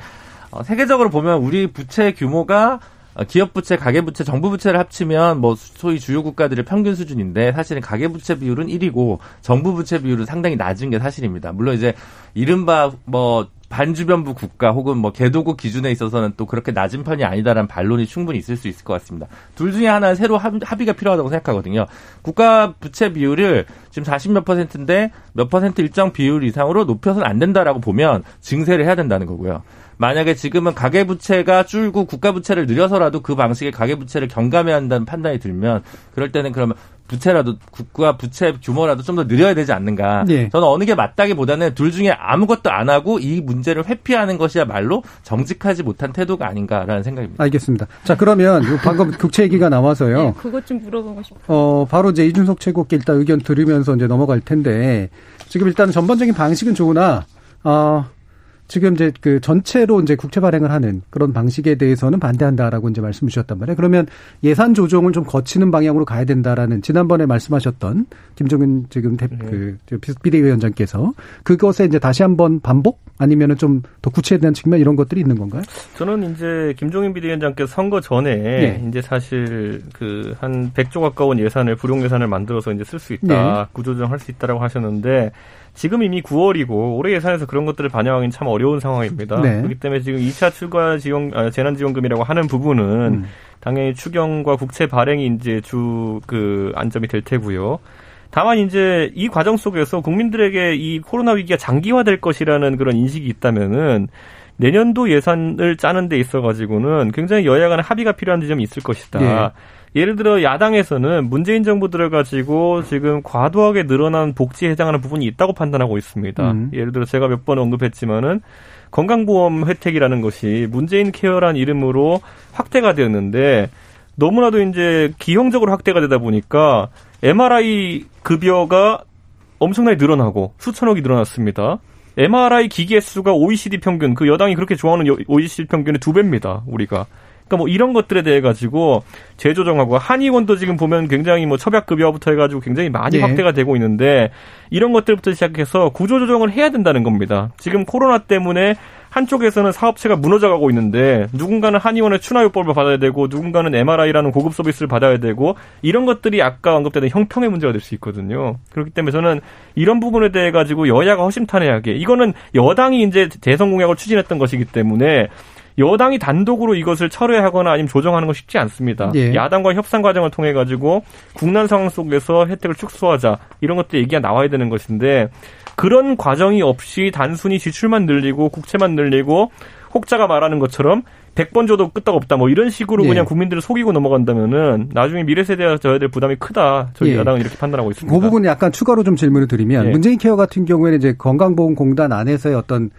어, 세계적으로 보면 우리 부채 규모가 어, 기업 부채, 가계 부채, 정부 부채를 합치면 뭐 소위 주요 국가들의 평균 수준인데 사실은 가계 부채 비율은 1이고 정부 부채 비율은 상당히 낮은 게 사실입니다. 물론 이제 이른바 뭐 반주변부 국가 혹은 뭐 개도국 기준에 있어서는 또 그렇게 낮은 편이 아니다라는 반론이 충분히 있을 수 있을 것 같습니다. 둘 중에 하나는 새로 합의가 필요하다고 생각하거든요. 국가 부채 비율을 지금 40몇 퍼센트인데 몇 퍼센트 일정 비율 이상으로 높여서는 안 된다라고 보면 증세를 해야 된다는 거고요. 만약에 지금은 가계부채가 줄고 국가부채를 늘려서라도 그 방식의 가계부채를 경감해야 한다는 판단이 들면 그럴 때는 그러면 부채라도 국가 부채 규모라도 좀 더 늘려야 되지 않는가. 네. 저는 어느 게 맞다기보다는 둘 중에 아무것도 안 하고 이 문제를 회피하는 것이야말로 정직하지 못한 태도가 아닌가라는 생각입니다. 알겠습니다. 자 그러면 방금 국채 얘기가 나와서요. 네, 그것 좀 물어보고 싶어요. 어 바로 이제 이준석 최고께 일단 의견 들으면서 이제 넘어갈 텐데 지금 일단 전반적인 방식은 좋으나 어, 지금 이제 그 전체로 이제 국채 발행을 하는 그런 방식에 대해서는 반대한다라고 이제 말씀 주셨단 말이에요. 그러면 예산 조정을 좀 거치는 방향으로 가야 된다라는 지난번에 말씀하셨던 김종인 지금 대, 네. 그 비대위원장께서 그것에 이제 다시 한번 반복 아니면은 좀 더 구체에 대한 측면 이런 것들이 있는 건가요? 저는 이제 김종인 비대위원장께서 선거 전에 네. 이제 사실 그 한 100조 가까운 예산을 불용 예산을 만들어서 이제 쓸 수 있다. 네. 구조조정 할 수 있다라고 하셨는데 지금 이미 9월이고 올해 예산에서 그런 것들을 반영하기는 참 어려운 상황입니다. 네. 그렇기 때문에 지금 2차 추가 지원 아, 재난지원금이라고 하는 부분은 음. 당연히 추경과 국채 발행이 이제 주 그 안점이 될 테고요. 다만 이제 이 과정 속에서 국민들에게 이 코로나 위기가 장기화될 것이라는 그런 인식이 있다면은 내년도 예산을 짜는 데 있어 가지고는 굉장히 여야 간의 합의가 필요한 지점이 있을 것이다. 네. 예를 들어 야당에서는 문재인 정부 들어가지고 지금 과도하게 늘어난 복지에 해당하는 부분이 있다고 판단하고 있습니다. 음. 예를 들어 제가 몇 번 언급했지만은 건강보험 혜택이라는 것이 문재인 케어란 이름으로 확대가 되었는데 너무나도 이제 기형적으로 확대가 되다 보니까 MRI 급여가 엄청나게 늘어나고 수천억이 늘어났습니다. MRI 기계 수가 OECD 평균, 그 여당이 그렇게 좋아하는 OECD 평균의 두 배입니다, 우리가. 그러니까 뭐 이런 것들에 대해 가지고 재조정하고 한의원도 지금 보면 굉장히 뭐 첩약급여부터 해가지고 굉장히 많이 네. 확대가 되고 있는데 이런 것들부터 시작해서 구조조정을 해야 된다는 겁니다. 지금 코로나 때문에 한쪽에서는 사업체가 무너져가고 있는데 누군가는 한의원의 추나요법을 받아야 되고 누군가는 MRI라는 고급 서비스를 받아야 되고 이런 것들이 아까 언급된 형평의 문제가 될 수 있거든요. 그렇기 때문에 저는 이런 부분에 대해 가지고 여야가 허심탄회하게 이거는 여당이 이제 대선 공약을 추진했던 것이기 때문에 여당이 단독으로 이것을 철회하거나 아니면 조정하는 건 쉽지 않습니다. 예. 야당과 협상 과정을 통해 가지고 국난 상황 속에서 혜택을 축소하자 이런 것들 얘기가 나와야 되는 것인데 그런 과정이 없이 단순히 지출만 늘리고 국채만 늘리고 혹자가 말하는 것처럼 100번 줘도 끄떡 없다 뭐 이런 식으로 예. 그냥 국민들을 속이고 넘어간다면은 나중에 미래 세대가 져야 될 부담이 크다. 저희 예. 야당은 이렇게 판단하고 있습니다. 그 부분 약간 추가로 좀 질문을 드리면 예. 문재인 케어 같은 경우에는 이제 건강보험공단 안에서의 어떤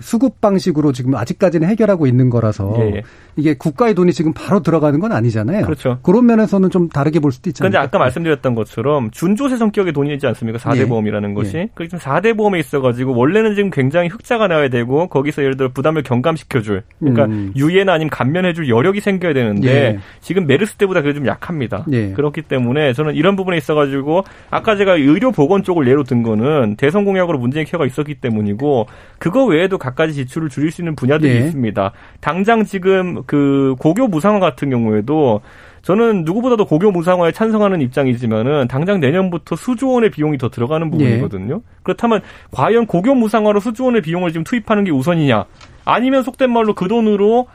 수급 방식으로 지금 아직까지는 해결하고 있는 거라서 예, 예. 이게 국가의 돈이 지금 바로 들어가는 건 아니잖아요. 그렇죠. 그런 면에서는 좀 다르게 볼 수도 있잖아요. 그런데 아까 말씀드렸던 것처럼 준조세 성격의 돈이지 않습니까? 4대 예. 보험이라는 것이. 예. 그게 좀 4대 보험에 있어 가지고 원래는 지금 굉장히 흑자가 나야 되고 거기서 예를 들어 부담을 경감시켜 줄 그러니까 음. 유예나 아니면 감면해 줄 여력이 생겨야 되는데 예. 지금 메르스 때보다 그게 좀 약합니다. 예. 그렇기 때문에 저는 이런 부분에 있어 가지고 아까 제가 의료 보건 쪽을 예로 든 거는 대선 공약으로 문재인 케어가 있었기 때문이고 그거 외에도 갖가지 지출을 줄일 수 있는 분야들이 예. 있습니다. 당장 지금 그 고교 무상화 같은 경우에도 저는 누구보다도 고교 무상화에 찬성하는 입장이지만은 당장 내년부터 수조 원의 비용이 더 들어가는 부분이거든요. 예. 그렇다면 과연 고교 무상화로 수조 원의 비용을 지금 투입하는 게 우선이냐? 아니면 속된 말로 그 돈으로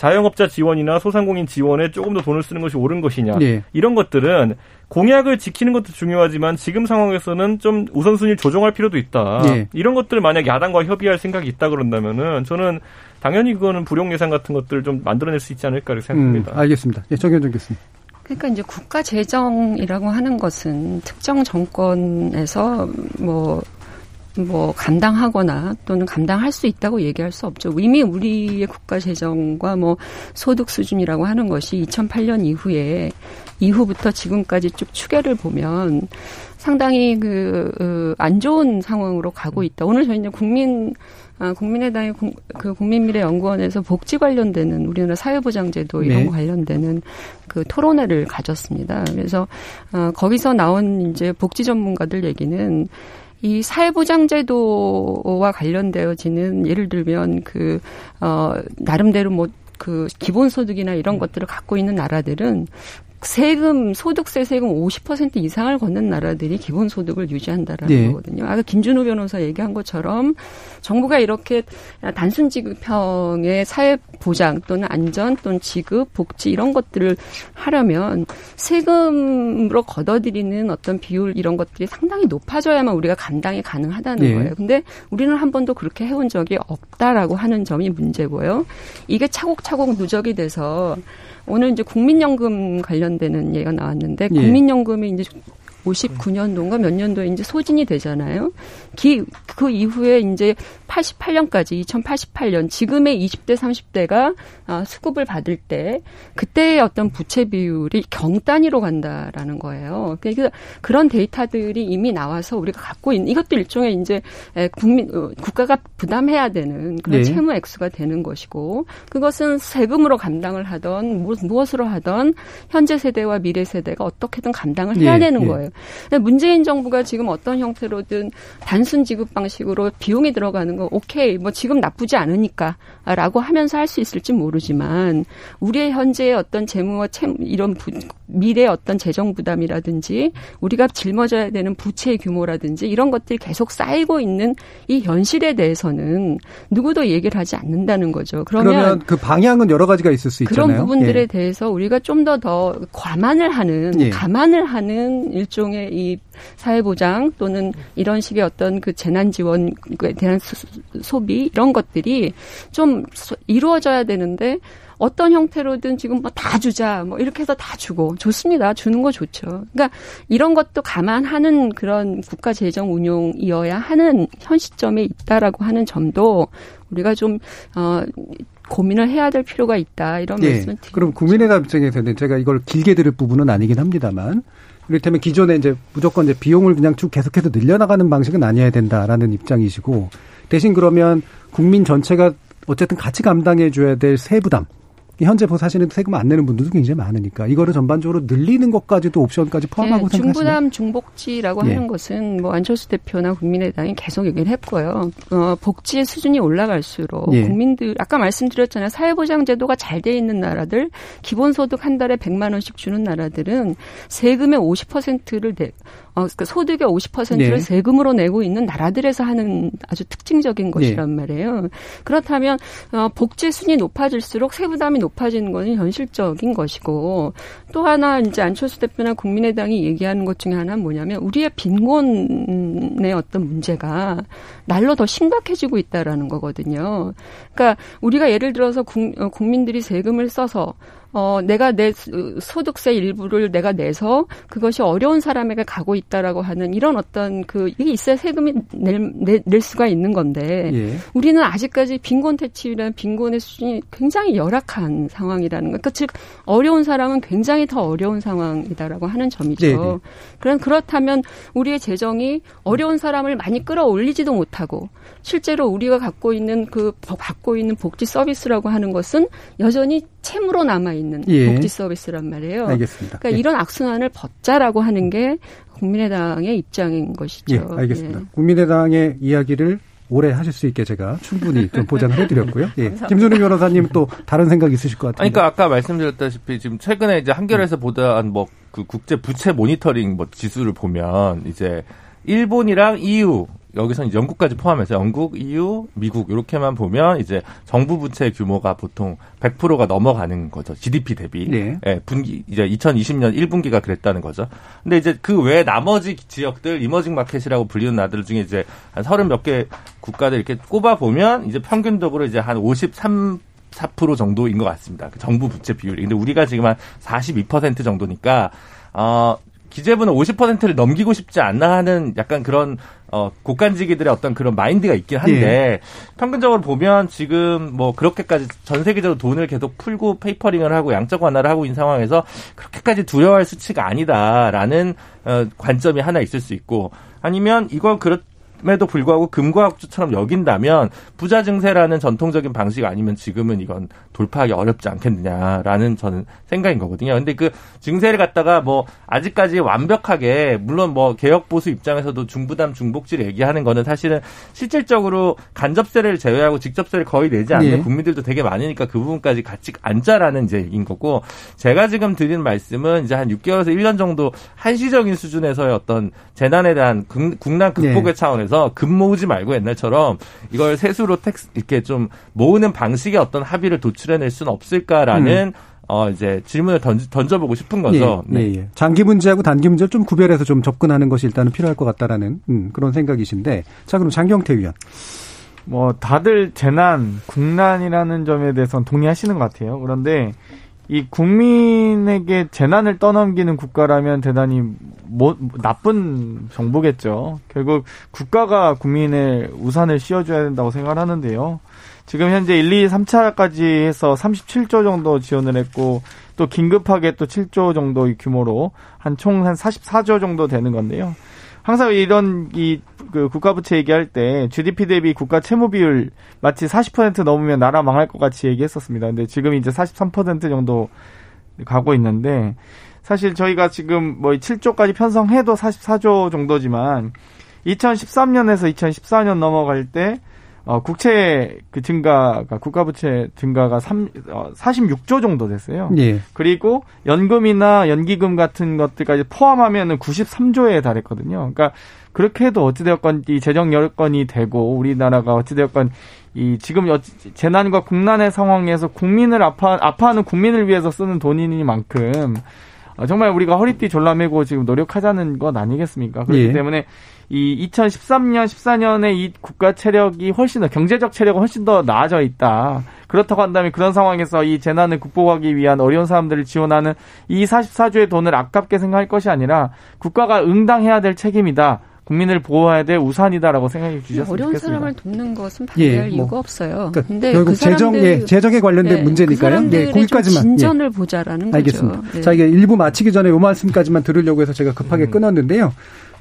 자영업자 지원이나 소상공인 지원에 조금 더 돈을 쓰는 것이 옳은 것이냐 예. 이런 것들은 공약을 지키는 것도 중요하지만 지금 상황에서는 좀 우선순위를 조정할 필요도 있다. 예. 이런 것들을 만약 야당과 협의할 생각이 있다 그런다면은 저는 당연히 그거는 불용 예산 같은 것들을 좀 만들어낼 수 있지 않을까 이렇게 생각합니다. 음, 알겠습니다. 예, 정현정 교수님. 그러니까 이제 국가 재정이라고 하는 것은 특정 정권에서 뭐 뭐 감당하거나 또는 감당할 수 있다고 얘기할 수 없죠. 이미 우리의 국가 재정과 뭐 소득 수준이라고 하는 것이 2008년 이후에 이후부터 지금까지 쭉 추계를 보면 상당히 그안 어, 좋은 상황으로 가고 있다. 오늘 저희는 국민 아, 국민의당의 공, 그 국민미래연구원에서 복지 관련되는 우리나라 사회보장제도 이런 네. 거 관련되는 그 토론회를 가졌습니다. 그래서 어, 거기서 나온 이제 복지 전문가들 얘기는 이 사회보장제도와 관련되어지는 예를 들면 그, 어, 나름대로 뭐, 그 기본소득이나 이런 것들을 갖고 있는 나라들은 세금 소득세 세금 50% 이상을 걷는 나라들이 기본 소득을 유지한다라는 네. 거거든요. 아까 김준호 변호사 얘기한 것처럼 정부가 이렇게 단순 지급형의 사회 보장 또는 안전 또는 지급 복지 이런 것들을 하려면 세금으로 걷어들이는 어떤 비율 이런 것들이 상당히 높아져야만 우리가 감당이 가능하다는 네. 거예요. 근데 우리는 한 번도 그렇게 해온 적이 없다라고 하는 점이 문제고요. 이게 차곡차곡 누적이 돼서 오늘 이제 국민연금 관련되는 얘기가 나왔는데 예. 국민연금이 이제 59년도인가 몇 년도에 이제 소진이 되잖아요. 기, 그 이후에 이제 88년까지 2088년 지금의 20대 30대가 아, 수급을 받을 때 그때의 어떤 부채 비율이 경 단위로 간다라는 거예요. 그러니까 그런 데이터들이 이미 나와서 우리가 갖고 있는 이것도 일종의 이제 국민 어, 국가가 부담해야 되는 그런 네. 채무 액수가 되는 것이고 그것은 세금으로 감당을 하던 무엇으로 하던 현재 세대와 미래 세대가 어떻게든 감당을 해야 네. 되는 네. 거예요. 문재인 정부가 지금 어떤 형태로든 단순 지급 방식으로 비용이 들어가는 거 오케이 뭐 지금 나쁘지 않으니까라고 하면서 할 수 있을지 모르지만 우리의 현재의 어떤 재무와 채 이런 부, 미래의 어떤 재정 부담이라든지 우리가 짊어져야 되는 부채의 규모라든지 이런 것들이 계속 쌓이고 있는 이 현실에 대해서는 누구도 얘기를 하지 않는다는 거죠. 그러면, 그러면 그 방향은 여러 가지가 있을 수 있잖아요. 그런 부분들에 예. 대해서 우리가 좀 더더 과만을 하는 예. 감안을 하는 일종 의 이 사회보장 또는 이런 식의 어떤 그 재난 지원에 대한 소비 이런 것들이 좀 이루어져야 되는데 어떤 형태로든 지금 뭐 다 주자 뭐 이렇게 해서 다 주고 좋습니다. 주는 거 좋죠. 그러니까 이런 것도 감안하는 그런 국가 재정 운용이어야 하는 현 시점에 있다라고 하는 점도 우리가 좀 어. 고민을 해야 될 필요가 있다 이런 예, 말씀을 드립니다. 그럼 국민의당 입장에서는 제가 이걸 길게 들을 부분은 아니긴 합니다만 이를테면 기존에 이제 무조건 이제 비용을 그냥 쭉 계속해서 늘려나가는 방식은 아니어야 된다라는 입장이시고 대신 그러면 국민 전체가 어쨌든 같이 감당해 줘야 될 세 부담 현재 사실은 세금 안 내는 분들도 굉장히 많으니까 이거를 전반적으로 늘리는 것까지도 옵션까지 포함하고 네, 생각하시면 중부담 중복지라고 예. 하는 것은 뭐 안철수 대표나 국민의당이 계속 얘기를 했고요. 어, 복지의 수준이 올라갈수록 예. 국민들 아까 말씀드렸잖아요. 사회보장 제도가 잘 돼 있는 나라들 기본소득 한 달에 100만 원씩 주는 나라들은 세금의 50%를 내, 어, 그 소득의 50%를 네. 세금으로 내고 있는 나라들에서 하는 아주 특징적인 네. 것이란 네. 말이에요. 그렇다면 어, 복지 순위 높아질수록 세부담이 높아지는 것은 현실적인 것이고 또 하나 이제 안철수 대표나 국민의당이 얘기하는 것 중에 하나는 뭐냐면 우리의 빈곤의 어떤 문제가 날로 더 심각해지고 있다라는 거거든요. 그러니까 우리가 예를 들어서 국, 어, 국민들이 세금을 써서 어, 내가 내 소득세 일부를 내가 내서 그것이 어려운 사람에게 가고 있다라고 하는 이런 어떤 그, 이게 있어야 세금이 낼, 낼, 낼 수가 있는 건데, 예. 우리는 아직까지 빈곤 퇴치율이나 빈곤의 수준이 굉장히 열악한 상황이라는 거. 그러니까 즉, 어려운 사람은 굉장히 더 어려운 상황이다라고 하는 점이죠. 네네. 네. 그럼 그렇다면 우리의 재정이 어려운 사람을 많이 끌어올리지도 못하고, 실제로 우리가 갖고 있는 그, 받고 있는 복지 서비스라고 하는 것은 여전히 채무로 남아 있는 예. 복지 서비스란 말이에요. 알겠습니다. 그러니까 예. 이런 악순환을 벗자라고 하는 게 국민의당의 입장인 것이죠. 예, 알겠습니다. 예. 국민의당의 이야기를 오래 하실 수 있게 제가 충분히 좀 보장을 해드렸고요. 예. 김준우 변호사님 또 다른 생각 있으실 것 같아요. 그러니까 아까 말씀드렸다시피 지금 최근에 이제 한겨레에서 음. 보도한 뭐 그 국제 부채 모니터링 뭐 지수를 보면 이제 일본이랑 EU 여기서는 영국까지 포함해서 영국, EU, 미국 이렇게만 보면 이제 정부 부채 규모가 보통 100%가 넘어가는 거죠. GDP 대비. 네. 예, 분기 이제 2020년 1분기가 그랬다는 거죠. 근데 이제 그 외 나머지 지역들 이머징 마켓이라고 불리는 나들 중에 이제 한 30몇 개 국가들 이렇게 꼽아 보면 이제 평균적으로 이제 한 53, 4% 정도인 것 같습니다. 그 정부 부채 비율이. 근데 우리가 지금 한 42% 정도니까 어 기재부는 50%를 넘기고 싶지 않나 하는 약간 그런 어, 곳간지기들의 어떤 그런 마인드가 있긴 한데 예. 평균적으로 보면 지금 뭐 그렇게까지 전 세계적으로 돈을 계속 풀고 테이퍼링을 하고 양적 완화를 하고 있는 상황에서 그렇게까지 두려워할 수치가 아니다라는 어, 관점이 하나 있을 수 있고 아니면 이건 그럼에도 불구하고 금과옥조처럼 여긴다면 부자 증세라는 전통적인 방식 아니면 지금은 이건 돌파하기 어렵지 않겠느냐라는 저는 생각인 거거든요. 근데 그 증세를 갖다가 뭐 아직까지 완벽하게 물론 뭐 개혁 보수 입장에서도 중부담 중복지를 얘기하는 거는 사실은 실질적으로 간접세를 제외하고 직접세를 거의 내지 않는 네. 국민들도 되게 많으니까 그 부분까지 같이 앉자라는 이제인 거고 제가 지금 드리는 말씀은 이제 한 6개월에서 1년 정도 한시적인 수준에서의 어떤 재난에 대한 국난 극복의 네. 차원에서 그래서 금 모으지 말고 옛날처럼 이걸 세수로 tax 이렇게 좀 모으는 방식의 어떤 합의를 도출해낼 수는 없을까라는 음. 어 이제 질문을 던져, 보고 싶은 거죠. 예, 네. 예, 예. 장기 문제하고 단기 문제를 좀 구별해서 좀 접근하는 것이 일단은 필요할 것 같다라는 음, 그런 생각이신데 자 그럼 장경태 위원. 뭐 다들 재난, 국난이라는 점에 대해서는 동의하시는 것 같아요. 그런데 이 국민에게 재난을 떠넘기는 국가라면 대단히 뭐, 나쁜 정보겠죠. 결국 국가가 국민의 우산을 씌워줘야 된다고 생각을 하는데요. 지금 현재 1, 2, 3차까지 해서 37조 정도 지원을 했고 또 긴급하게 또 7조 정도의 규모로 한 총한 한 44조 정도 되는 건데요. 항상 이런 이 그 국가 부채 얘기할 때 GDP 대비 국가 채무 비율 마치 40% 넘으면 나라 망할 것 같이 얘기했었습니다. 근데 지금 이제 43% 정도 가고 있는데 사실 저희가 지금 뭐 7조까지 편성해도 44조 정도지만 2013년에서 2014년 넘어갈 때 어, 국채 그 증가가 국가 부채 증가가 3, 어, 46조 정도 됐어요. 예. 그리고 연금이나 연기금 같은 것들까지 포함하면은 93조에 달했거든요. 그러니까 그렇게 해도 어찌 되었건 이 재정 여건이 되고 우리나라가 어찌 되었건 이 지금 재난과 국난의 상황에서 국민을 아파 아파하는 국민을 위해서 쓰는 돈이니만큼 어, 정말 우리가 허리띠 졸라매고 지금 노력하자는 것 아니겠습니까? 그렇기 예. 때문에 이 2013년, 14년에 이 국가 체력이 훨씬 더 경제적 체력이 훨씬 더 나아져 있다. 그렇다고 한다면 그런 상황에서 이 재난을 극복하기 위한 어려운 사람들을 지원하는 이 44조의 돈을 아깝게 생각할 것이 아니라 국가가 응당해야 될 책임이다. 국민을 보호해야 될 우산이다라고 생각해 주셨으면 어려운 좋겠습니다. 사람을 돕는 것은 반대할 예, 뭐, 이유가 없어요. 그러니까 근데 결국 그 재정, 예, 재정에 관련된 네, 문제니까요. 그 예, 거기까지만 진전을 예. 보자라는 알겠습니다. 거죠. 네. 자, 이게 일부 마치기 전에 요 말씀까지만 들으려고 해서 제가 급하게 음. 끊었는데요.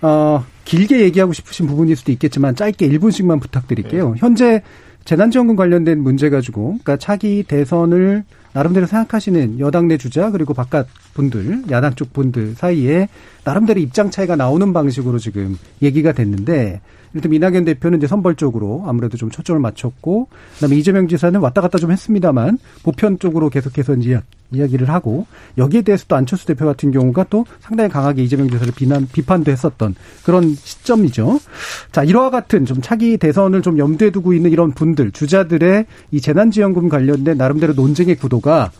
어, 길게 얘기하고 싶으신 부분일 수도 있겠지만 짧게 1분씩만 부탁드릴게요. 네. 현재 재난지원금 관련된 문제 가지고 그러니까 차기 대선을 나름대로 생각하시는 여당 내 주자 그리고 바깥 분들 야당 쪽 분들 사이에 나름대로 입장 차이가 나오는 방식으로 지금 얘기가 됐는데 일단 이낙연 대표는 이제 선벌 쪽으로 아무래도 좀 초점을 맞췄고 그다음에 이재명 지사는 왔다 갔다 좀 했습니다만 보편 쪽으로 계속해서 이제 이야기를 하고 여기에 대해서도 안철수 대표 같은 경우가 또 상당히 강하게 이재명 지사를 비난 비판도 했었던 그런 시점이죠. 자 이와 같은 좀 차기 대선을 좀 염두에 두고 있는 이런 분들 주자들의 이 재난지원금 관련된 나름대로 논쟁의 구도가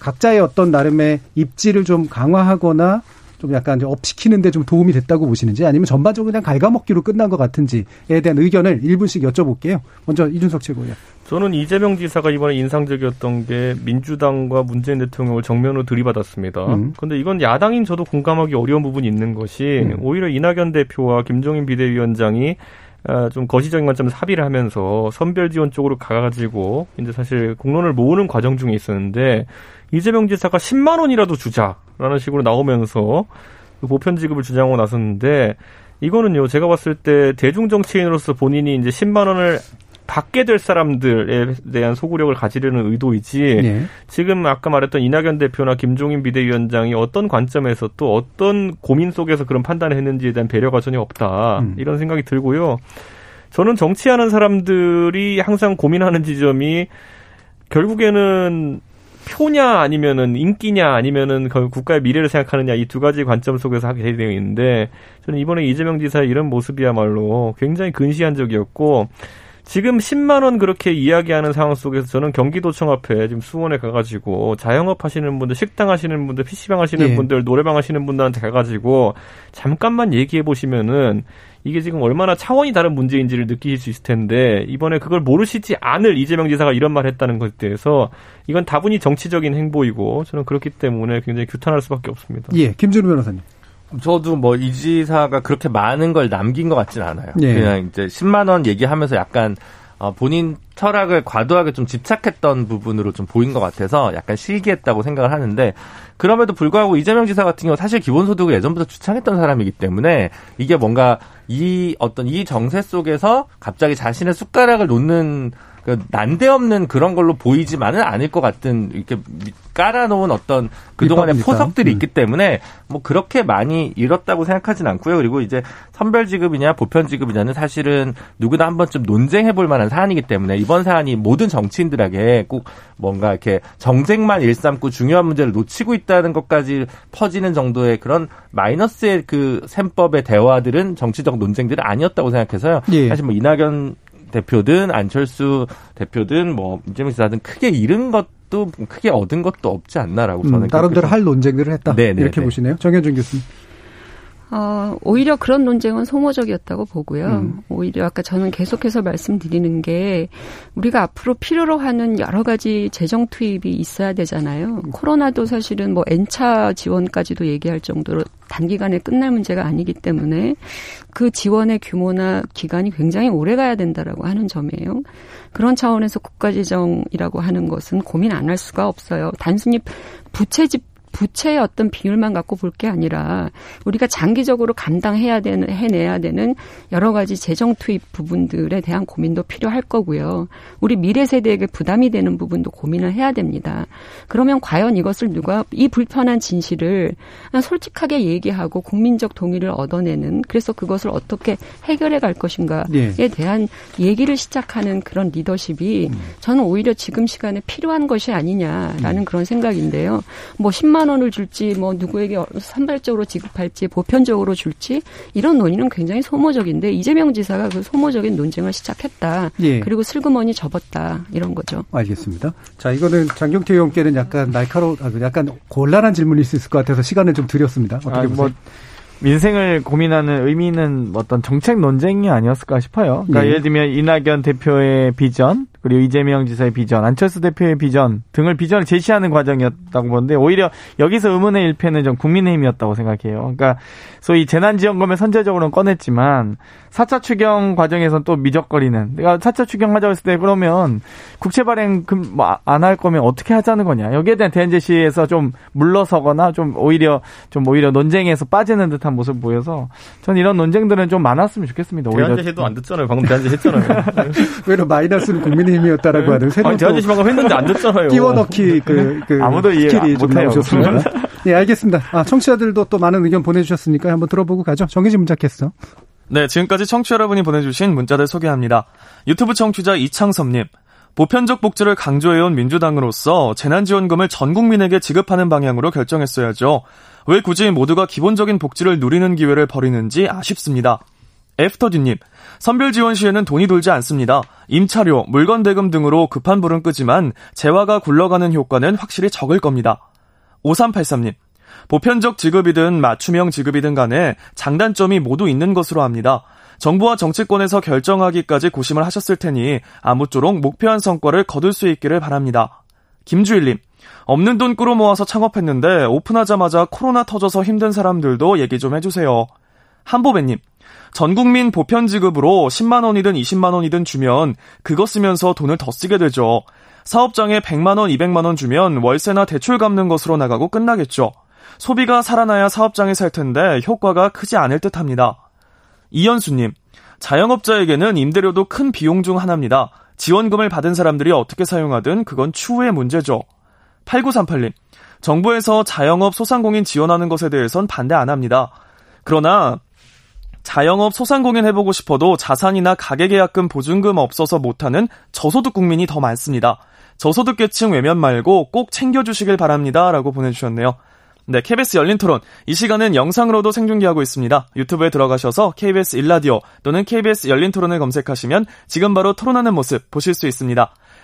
각자의 어떤 나름의 입지를 좀 강화하거나 좀 약간 업시키는데 좀 도움이 됐다고 보시는지 아니면 전반적으로 그냥 갉아먹기로 끝난 것 같은지에 대한 의견을 1분씩 여쭤볼게요. 먼저 이준석 최고위원. 저는 이재명 지사가 이번에 인상적이었던 게 민주당과 문재인 대통령을 정면으로 들이받았습니다. 그런데 음. 이건 야당인 저도 공감하기 어려운 부분이 있는 것이 음. 오히려 이낙연 대표와 김종인 비대위원장이 아, 좀 거시적인 관점에서 합의를 하면서 선별 지원 쪽으로 가가지고 이제 사실 공론을 모으는 과정 중에 있었는데 이재명 지사가 10만 원이라도 주자라는 식으로 나오면서 그 보편 지급을 주장하고 나섰는데 이거는요 제가 봤을 때 대중 정치인으로서 본인이 이제 10만 원을 받게 될 사람들에 대한 소구력을 가지려는 의도이지 네. 지금 아까 말했던 이낙연 대표나 김종인 비대위원장이 어떤 관점에서 또 어떤 고민 속에서 그런 판단을 했는지에 대한 배려가 전혀 없다 음. 이런 생각이 들고요. 저는 정치하는 사람들이 항상 고민하는 지점이 결국에는 표냐 아니면은 인기냐 아니면은 국가의 미래를 생각하느냐 이 두 가지 관점 속에서 하게 되어 있는데 저는 이번에 이재명 지사의 이런 모습이야말로 굉장히 근시안적이었고 지금 10만 원 그렇게 이야기하는 상황 속에서 저는 경기도청 앞에 지금 수원에 가가지고 자영업 하시는 분들, 식당 하시는 분들, PC방 하시는 예. 분들, 노래방 하시는 분들한테 가가지고 잠깐만 얘기해 보시면은 이게 지금 얼마나 차원이 다른 문제인지를 느끼실 수 있을 텐데 이번에 그걸 모르시지 않을 이재명 지사가 이런 말 했다는 것에 대해서 이건 다분히 정치적인 행보이고 저는 그렇기 때문에 굉장히 규탄할 수밖에 없습니다. 예, 김준우 변호사님. 저도 뭐 이 지사가 그렇게 많은 걸 남긴 것 같지는 않아요. 네. 그냥 이제 10만 원 얘기하면서 약간 어, 본인 철학을 과도하게 좀 집착했던 부분으로 좀 보인 것 같아서 약간 실기했다고 생각을 하는데 그럼에도 불구하고 이재명 지사 같은 경우 사실 기본소득을 예전부터 주창했던 사람이기 때문에 이게 뭔가 이 어떤 이 정세 속에서 갑자기 자신의 숟가락을 놓는 그 난데없는 그런 걸로 보이지만은 않을 것 같은 이렇게 깔아놓은 어떤 그동안의 포석들이 음. 있기 때문에 뭐 그렇게 많이 잃었다고 생각하진 않고요. 그리고 이제 선별지급이냐 보편지급이냐는 사실은 누구나 한 번쯤 논쟁해 볼 만한 사안이기 때문에 이번 사안이 모든 정치인들에게 꼭 뭔가 이렇게 정쟁만 일삼고 중요한 문제를 놓치고 있다는 것까지 퍼지는 정도의 그런 마이너스의 그 셈법의 대화들은 정치적 논쟁들은 아니었다고 생각해서요. 예. 사실 뭐 이낙연 대표든 안철수 대표든 뭐 이재명 지사든 크게 잃은 것도 크게 얻은 것도 없지 않나라고 저는 음, 나름대로 할 논쟁들을 했다 네네 네, 이렇게 네. 보시네요. 정현준 교수님. 어, 오히려 그런 논쟁은 소모적이었다고 보고요. 음. 오히려 아까 저는 계속해서 말씀드리는 게 우리가 앞으로 필요로 하는 여러 가지 재정 투입이 있어야 되잖아요. 음. 코로나도 사실은 뭐 N차 지원까지도 얘기할 정도로 단기간에 끝날 문제가 아니기 때문에 그 지원의 규모나 기간이 굉장히 오래 가야 된다라고 하는 점이에요. 그런 차원에서 국가재정이라고 하는 것은 고민 안 할 수가 없어요. 단순히 부채 집 부채의 어떤 비율만 갖고 볼 게 아니라 우리가 장기적으로 감당해야 되는 해내야 되는 여러 가지 재정 투입 부분들에 대한 고민도 필요할 거고요. 우리 미래 세대에게 부담이 되는 부분도 고민을 해야 됩니다. 그러면 과연 이것을 누가 이 불편한 진실을 솔직하게 얘기하고 국민적 동의를 얻어내는 그래서 그것을 어떻게 해결해 갈 것인가에 네. 대한 얘기를 시작하는 그런 리더십이 음. 저는 오히려 지금 시간에 필요한 것이 아니냐라는 음. 그런 생각인데요. 뭐 10만 10만 원을 줄지 뭐 누구에게 산발적으로 지급할지 보편적으로 줄지 이런 논의는 굉장히 소모적인데 이재명 지사가 그 소모적인 논쟁을 시작했다. 예. 그리고 슬그머니 접었다. 이런 거죠. 알겠습니다. 자, 이거는 장경태 의원께는 약간 날카로운 아, 약간 곤란한 질문이 있을 것 같아서 시간을 좀 드렸습니다. 어떻게 아, 보세요? 뭐 민생을 고민하는 의미는 어떤 정책 논쟁이 아니었을까 싶어요. 그러니까 네. 예를 들면 이낙연 대표의 비전, 그리고 이재명 지사의 비전, 안철수 대표의 비전 등을 비전을 제시하는 과정이었다고 보는데 오히려 여기서 의문의 일패는 좀 국민의힘이었다고 생각해요. 그러니까 소위 재난지원금을 선제적으로는 꺼냈지만 4차 추경 과정에선 또 미적거리는. 내가 4차 추경 하자고 했을 때 그러면 국채 발행 뭐 안 할 거면 어떻게 하자는 거냐. 여기에 대한 대안 제시에서 좀 물러서거나 좀 오히려 좀 오히려 논쟁에서 빠지는 듯한 모습을 보여서 전 이런 논쟁들은 좀 많았으면 좋겠습니다. 대안 제시도 안 듣잖아요. 방금 대안 제시 했잖아요. 왜냐 마이너스는 국민의힘이었다라고 하는 새로운 아니, 대안 제시 방금 했는데 안 듣잖아요. 끼워넣기 그, 그 아무도 이해 못 나오셨습니다. 예, 알겠습니다. 아, 청취자들도 또 많은 의견 보내주셨으니까 한번 들어보고 가죠. 정해진 문자 캐스터. 네, 지금까지 청취 여러분이 보내주신 문자들 소개합니다. 유튜브 청취자 이창섭님. 보편적 복지를 강조해온 민주당으로서 재난지원금을 전 국민에게 지급하는 방향으로 결정했어야죠. 왜 굳이 모두가 기본적인 복지를 누리는 기회를 버리는지 아쉽습니다. 애프터디님, 선별 지원 시에는 돈이 돌지 않습니다. 임차료, 물건 대금 등으로 급한 불은 끄지만 재화가 굴러가는 효과는 확실히 적을 겁니다. 5383님, 보편적 지급이든 맞춤형 지급이든 간에 장단점이 모두 있는 것으로 압니다. 정부와 정치권에서 결정하기까지 고심을 하셨을 테니 아무쪼록 목표한 성과를 거둘 수 있기를 바랍니다. 김주일님, 없는 돈 끌어모아서 창업했는데 오픈하자마자 코로나 터져서 힘든 사람들도 얘기 좀 해주세요. 한보배님, 전 국민 보편 지급으로 10만 원이든 20만 원이든 주면 그거 쓰면서 돈을 더 쓰게 되죠. 사업장에 100만 원, 200만 원 주면 월세나 대출 갚는 것으로 나가고 끝나겠죠. 소비가 살아나야 사업장이 살 텐데 효과가 크지 않을 듯 합니다. 이현수님, 자영업자에게는 임대료도 큰 비용 중 하나입니다. 지원금을 받은 사람들이 어떻게 사용하든 그건 추후의 문제죠. 8938님, 정부에서 자영업 소상공인 지원하는 것에 대해선 반대 안 합니다. 그러나 자영업 소상공인 해보고 싶어도 자산이나 가계계약금 보증금 없어서 못하는 저소득 국민이 더 많습니다. 저소득 계층 외면 말고 꼭 챙겨주시길 바랍니다. 라고 보내주셨네요. 네, KBS 열린 토론. 이 시간은 영상으로도 생중계하고 있습니다. 유튜브에 들어가셔서 KBS 일라디오 또는 KBS 열린 토론을 검색하시면 지금 바로 토론하는 모습 보실 수 있습니다.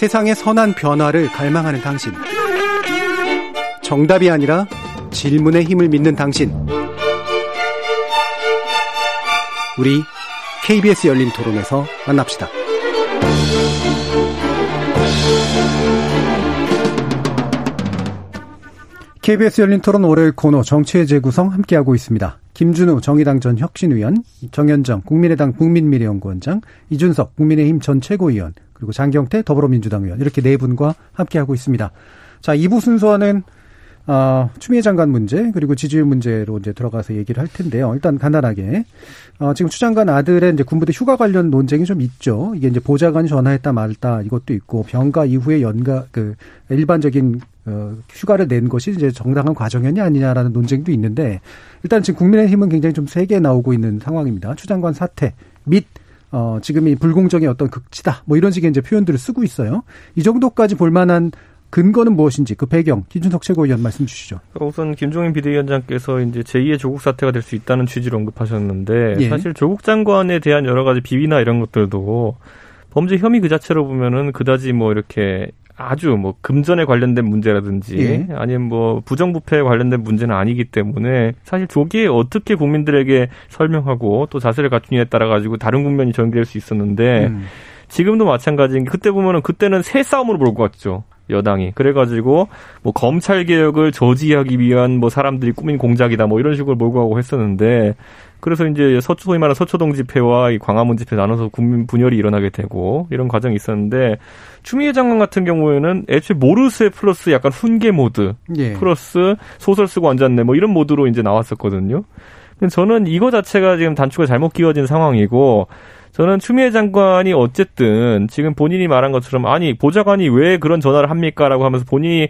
세상의 선한 변화를 갈망하는 당신. 정답이 아니라 질문의 힘을 믿는 당신. 우리 KBS 열린 토론에서 만납시다. KBS 열린 토론 월요일 코너 정치의 재구성 함께하고 있습니다. 김준우 정의당 전 혁신위원, 정현정 국민의당 국민미래연구원장, 이준석 국민의힘 전 최고위원, 그리고 장경태 더불어민주당 의원 이렇게 네 분과 함께하고 있습니다. 자, 2부 순서는 어, 추미애 장관 문제 그리고 지지율 문제로 이제 들어가서 얘기를 할 텐데요. 일단 간단하게 어, 지금 추 장관 아들의 이제 군부대 휴가 관련 논쟁이 좀 있죠. 이게 이제 보좌관이 전화했다 말다 이것도 있고 병가 이후에 연가 그 일반적인 어, 휴가를 낸 것이 이제 정당한 과정이었냐 아니냐라는 논쟁도 있는데 일단 지금 국민의힘은 굉장히 좀 세게 나오고 있는 상황입니다. 추 장관 사태 및 어, 지금 이 불공정의 어떤 극치다. 뭐 이런 식의 이제 표현들을 쓰고 있어요. 이 정도까지 볼 만한 근거는 무엇인지 그 배경 김준석 최고위원 말씀 주시죠. 우선 김종인 비대위원장께서 이제 제2의 조국 사태가 될 수 있다는 취지로 언급하셨는데 예. 사실 조국 장관에 대한 여러 가지 비위나 이런 것들도 범죄 혐의 그 자체로 보면은 그다지 뭐 이렇게 아주 뭐 금전에 관련된 문제라든지 예. 아니면 뭐 부정부패에 관련된 문제는 아니기 때문에 사실 조기에 어떻게 국민들에게 설명하고 또 자세를 갖추냐에 따라 가지고 다른 국면이 전개될 수 있었는데 음. 지금도 마찬가지인 게 그때 보면은 그때는 새 싸움으로 몰고 갔죠. 여당이 그래가지고 뭐 검찰 개혁을 저지하기 위한 뭐 사람들이 꾸민 공작이다 뭐 이런 식으로 몰고 가고 했었는데 그래서 이제 서초 소위 말하는 서초동 집회와 이 광화문 집회 나눠서 국민 분열이 일어나게 되고 이런 과정이 있었는데 추미애 장관 같은 경우에는 애초에 모르쇠 플러스 약간 훈계 모드 예. 플러스 소설 쓰고 앉았네 뭐 이런 모드로 이제 나왔었거든요. 저는 이거 자체가 지금 단추가 잘못 끼워진 상황이고 저는 추미애 장관이 어쨌든 지금 본인이 말한 것처럼 아니 보좌관이 왜 그런 전화를 합니까라고 하면서 본인이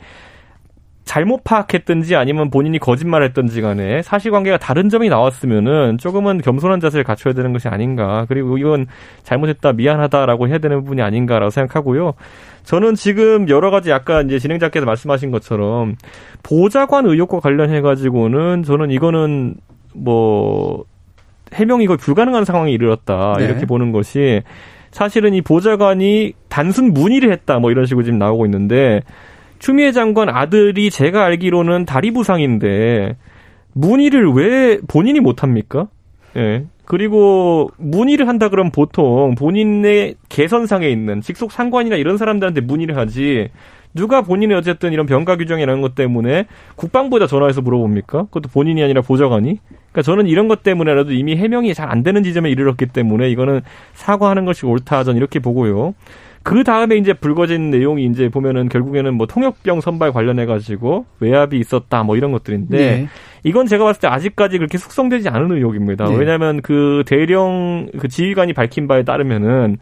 잘못 파악했든지 아니면 본인이 거짓말했든지 간에 사실관계가 다른 점이 나왔으면은 조금은 겸손한 자세를 갖춰야 되는 것이 아닌가. 그리고 이건 잘못했다 미안하다라고 해야 되는 부분이 아닌가라고 생각하고요. 저는 지금 여러 가지 약간 이제 진행자께서 말씀하신 것처럼 보좌관 의혹과 관련해 가지고는 저는 이거는 뭐 해명이 거의 불가능한 상황에 이르렀다 네. 이렇게 보는 것이 사실은 이 보좌관이 단순 문의를 했다 뭐 이런 식으로 지금 나오고 있는데 추미애 장관 아들이 제가 알기로는 다리 부상인데 문의를 왜 본인이 못 합니까? 예. 그리고 문의를 한다 그러면 보통 본인의 개선상에 있는 직속 상관이나 이런 사람들한테 문의를 하지 누가 본인의 어쨌든 이런 병가 규정이라는 것 때문에 국방부에다 전화해서 물어봅니까? 그것도 본인이 아니라 보좌관이? 그러니까 저는 이런 것 때문에라도 이미 해명이 잘 안 되는 지점에 이르렀기 때문에 이거는 사과하는 것이 옳다 전 이렇게 보고요. 그 다음에 이제 불거진 내용이 이제 보면은 결국에는 뭐 통역병 선발 관련해 가지고 외압이 있었다 뭐 이런 것들인데 네. 이건 제가 봤을 때 아직까지 그렇게 숙성되지 않은 의혹입니다. 네. 왜냐하면 그 대령 그 지휘관이 밝힌 바에 따르면은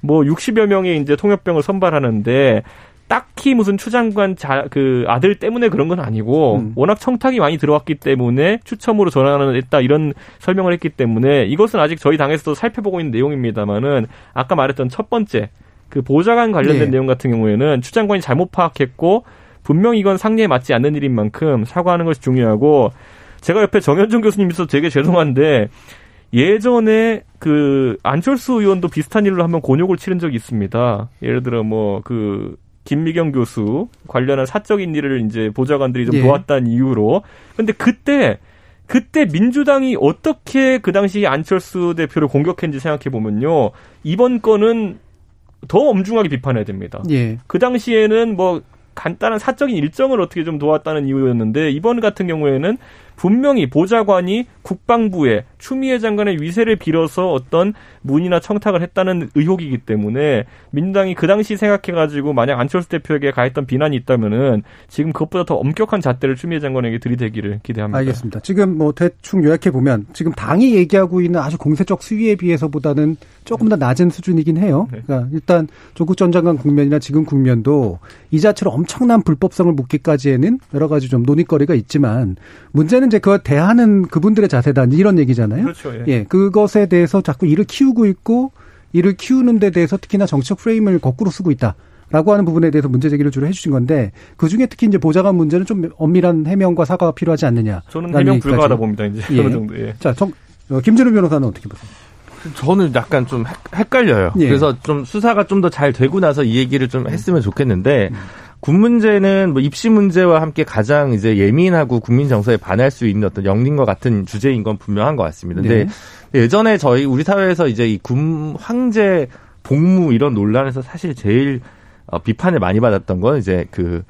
뭐 60여 명의 이제 통역병을 선발하는데 딱히 무슨 추 장관 자, 그 아들 때문에 그런 건 아니고 음. 워낙 청탁이 많이 들어왔기 때문에 추첨으로 전환을 했다 이런 설명을 했기 때문에 이것은 아직 저희 당에서도 살펴보고 있는 내용입니다만은 아까 말했던 첫 번째 그 보좌관 관련된 네. 내용 같은 경우에는 추 장관이 잘못 파악했고 분명히 이건 상례에 맞지 않는 일인 만큼 사과하는 것이 중요하고 제가 옆에 정현준 교수님 있어서 되게 죄송한데 예전에 그 안철수 의원도 비슷한 일로 한번 곤욕을 치른 적이 있습니다. 예를 들어 뭐 그 김미경 교수 관련한 사적인 일을 이제 보좌관들이 좀 예. 도왔다는 이유로. 근데 그때 그때 민주당이 어떻게 그 당시 안철수 대표를 공격했는지 생각해 보면요. 이번 건은 더 엄중하게 비판해야 됩니다. 예. 그 당시에는 뭐 간단한 사적인 일정을 어떻게 좀 도왔다는 이유였는데 이번 같은 경우에는 분명히 보좌관이 국방부에 추미애 장관의 위세를 빌어서 어떤 문의나 청탁을 했다는 의혹이기 때문에 민주당이 그 당시 생각해가지고 만약 안철수 대표에게 가했던 비난이 있다면은 지금 그것보다 더 엄격한 잣대를 추미애 장관에게 들이대기를 기대합니다. 알겠습니다. 지금 뭐 대충 요약해 보면 지금 당이 얘기하고 있는 아주 공세적 수위에 비해서보다는 조금 더 낮은 수준이긴 해요. 네. 그러니까 일단 조국 전 장관 국면이나 지금 국면도 이 자체로 엄청난 불법성을 묻기까지에는 여러 가지 좀 논의거리가 있지만 문제는 이제 그걸 대하는 그분들의 자세다 이런 얘기잖아요. 그렇죠. 예. 예. 그것에 대해서 자꾸 이를 키우고 있고 이를 키우는 데 대해서 특히나 정치적 프레임을 거꾸로 쓰고 있다. 라고 하는 부분에 대해서 문제 제기를 주로 해주신 건데 그 중에 특히 이제 보좌관 문제는 좀 엄밀한 해명과 사과가 필요하지 않느냐. 저는 해명 불가하다 봅니다. 이제 예. 어느 정도. 예. 자, 정, 어, 김준우 변호사는 어떻게 보세요? 저는 약간 좀 헷갈려요. 예. 그래서 좀 수사가 좀 더 잘 되고 나서 이 얘기를 좀 했으면 좋겠는데 음. 군 문제는 뭐 입시 문제와 함께 가장 이제 예민하고 국민 정서에 반할 수 있는 어떤 영린과 같은 주제인 건 분명한 것 같습니다. 근데 네. 예전에 저희 우리 사회에서 이제 이 군 황제 복무 이런 논란에서 사실 제일 어, 비판을 많이 받았던 건 이제 그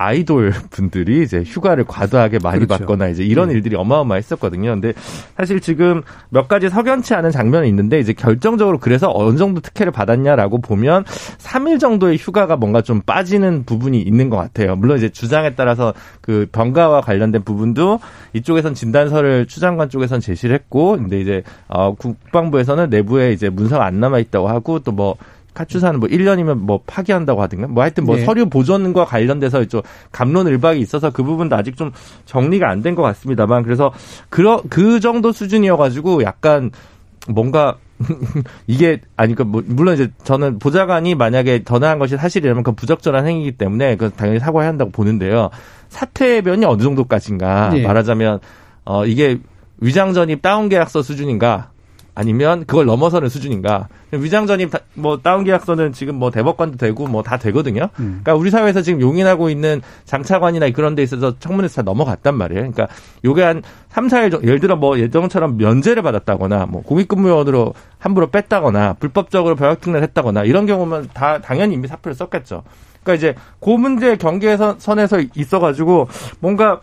아이돌 분들이 이제 휴가를 과도하게 많이 그렇죠. 받거나 이제 이런 네. 일들이 어마어마했었거든요. 근데 사실 지금 몇 가지 석연치 않은 장면이 있는데 이제 결정적으로 그래서 어느 정도 특혜를 받았냐라고 보면 3일 정도의 휴가가 뭔가 좀 빠지는 부분이 있는 것 같아요. 물론 이제 주장에 따라서 그 병가와 관련된 부분도 이쪽에선 진단서를 추장관 쪽에선 제시를 했고 근데 이제 어 국방부에서는 내부에 이제 문서가 안 남아 있다고 하고 또뭐 카투사는 뭐 1년이면 뭐 파기한다고 하든가 뭐 하여튼 뭐 네. 서류 보존과 관련돼서 좀 감론을박이 있어서 그 부분도 아직 좀 정리가 안 된 것 같습니다만 그래서 그러, 그 정도 수준이어가지고 약간 뭔가 이게 아니 그 물론 이제 저는 보좌관이 만약에 더 나은 것이 사실이라면 그 부적절한 행위이기 때문에 그 당연히 사과해야 한다고 보는데요. 사퇴 변이 어느 정도까지인가 네. 말하자면 어 이게 위장 전입 다운 계약서 수준인가 아니면 그걸 넘어서는 수준인가? 위장 전입 뭐 다운 계약서는 지금 뭐 대법관도 되고 뭐 다 되거든요. 음. 그러니까 우리 사회에서 지금 용인하고 있는 장차관이나 그런 데 있어서 청문회에서 다 넘어갔단 말이에요. 그러니까 요게 한 3, 4일 정도 예를 들어 뭐 예정처럼 면제를 받았다거나 뭐 공익근무원으로 함부로 뺐다거나 불법적으로 병역 특례를 했다거나 이런 경우면 다 당연히 이미 사표를 썼겠죠. 그러니까 이제 그 문제 경계선에서 있어가지고 뭔가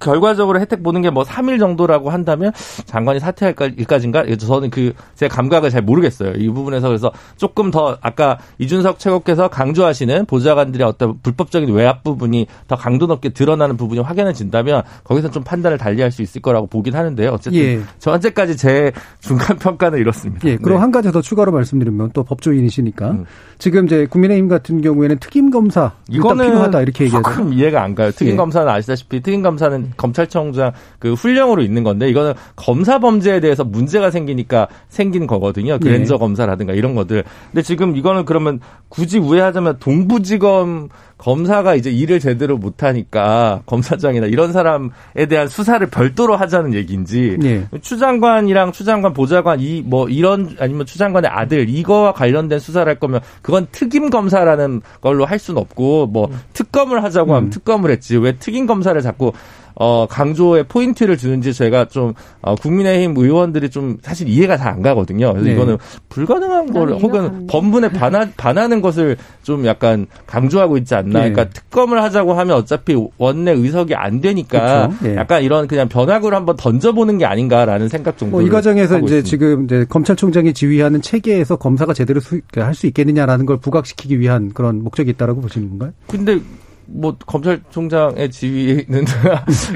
결과적으로 혜택 보는 게 뭐 3일 정도라고 한다면 장관이 사퇴할까지인가? 저는 그 제 감각을 잘 모르겠어요. 이 부분에서 그래서 조금 더 아까 이준석 최고께서 강조하시는 보좌관들의 어떤 불법적인 외압 부분이 더 강도 높게 드러나는 부분이 확연해진다면 거기서 좀 판단을 달리할 수 있을 거라고 보긴 하는데요. 어쨌든 예. 저 현재까지 제 중간 평가는 이렇습니다. 예. 그럼 네. 한 가지 더 추가로 말씀드리면 또 법조인이시니까 음. 지금 이제 국민의힘 같은 경우에는 특임 검사 이거는 필요하다 이렇게 얘기하죠. 이해가 안 가요. 특임 예. 검사는 아시다시피 특임 검사는 검찰청장 그 훈령으로 있는 건데 이거는 검사 범죄에 대해서 문제가 생기니까 생긴 거거든요. 그랜저 예. 검사라든가 이런 것들. 근데 지금 이거는 그러면 굳이 우회하자면 동부지검 검사가 이제 일을 제대로 못하니까 검사장이나 이런 사람에 대한 수사를 별도로 하자는 얘기인지 예. 추장관이랑 추장관 보좌관 이 뭐 이런 아니면 추장관의 아들 이거와 관련된 수사를 할 거면 그건 특임 검사라는 걸로 할 수는 없고 뭐 음. 특검을 하자고 하면 음. 특검을 했지 왜 특임 검사를 자꾸 어, 강조에 포인트를 주는지 제가 좀 어, 국민의힘 의원들이 좀 사실 이해가 잘 안 가거든요. 그래서 네. 이거는 불가능한 걸 혹은 법문에 반하, 반하는 것을 좀 약간 강조하고 있지 않나. 네. 그러니까 특검을 하자고 하면 어차피 원내 의석이 안 되니까 그렇죠. 네. 약간 이런 그냥 변화구를 한번 던져보는 게 아닌가라는 생각 정도. 뭐이 과정에서 이제 있습니다. 지금 이제 검찰총장이 지휘하는 체계에서 검사가 제대로 할 수 있겠느냐라는 걸 부각시키기 위한 그런 목적이 있다라고 보시는 건가요? 근데 뭐 검찰총장의 지위는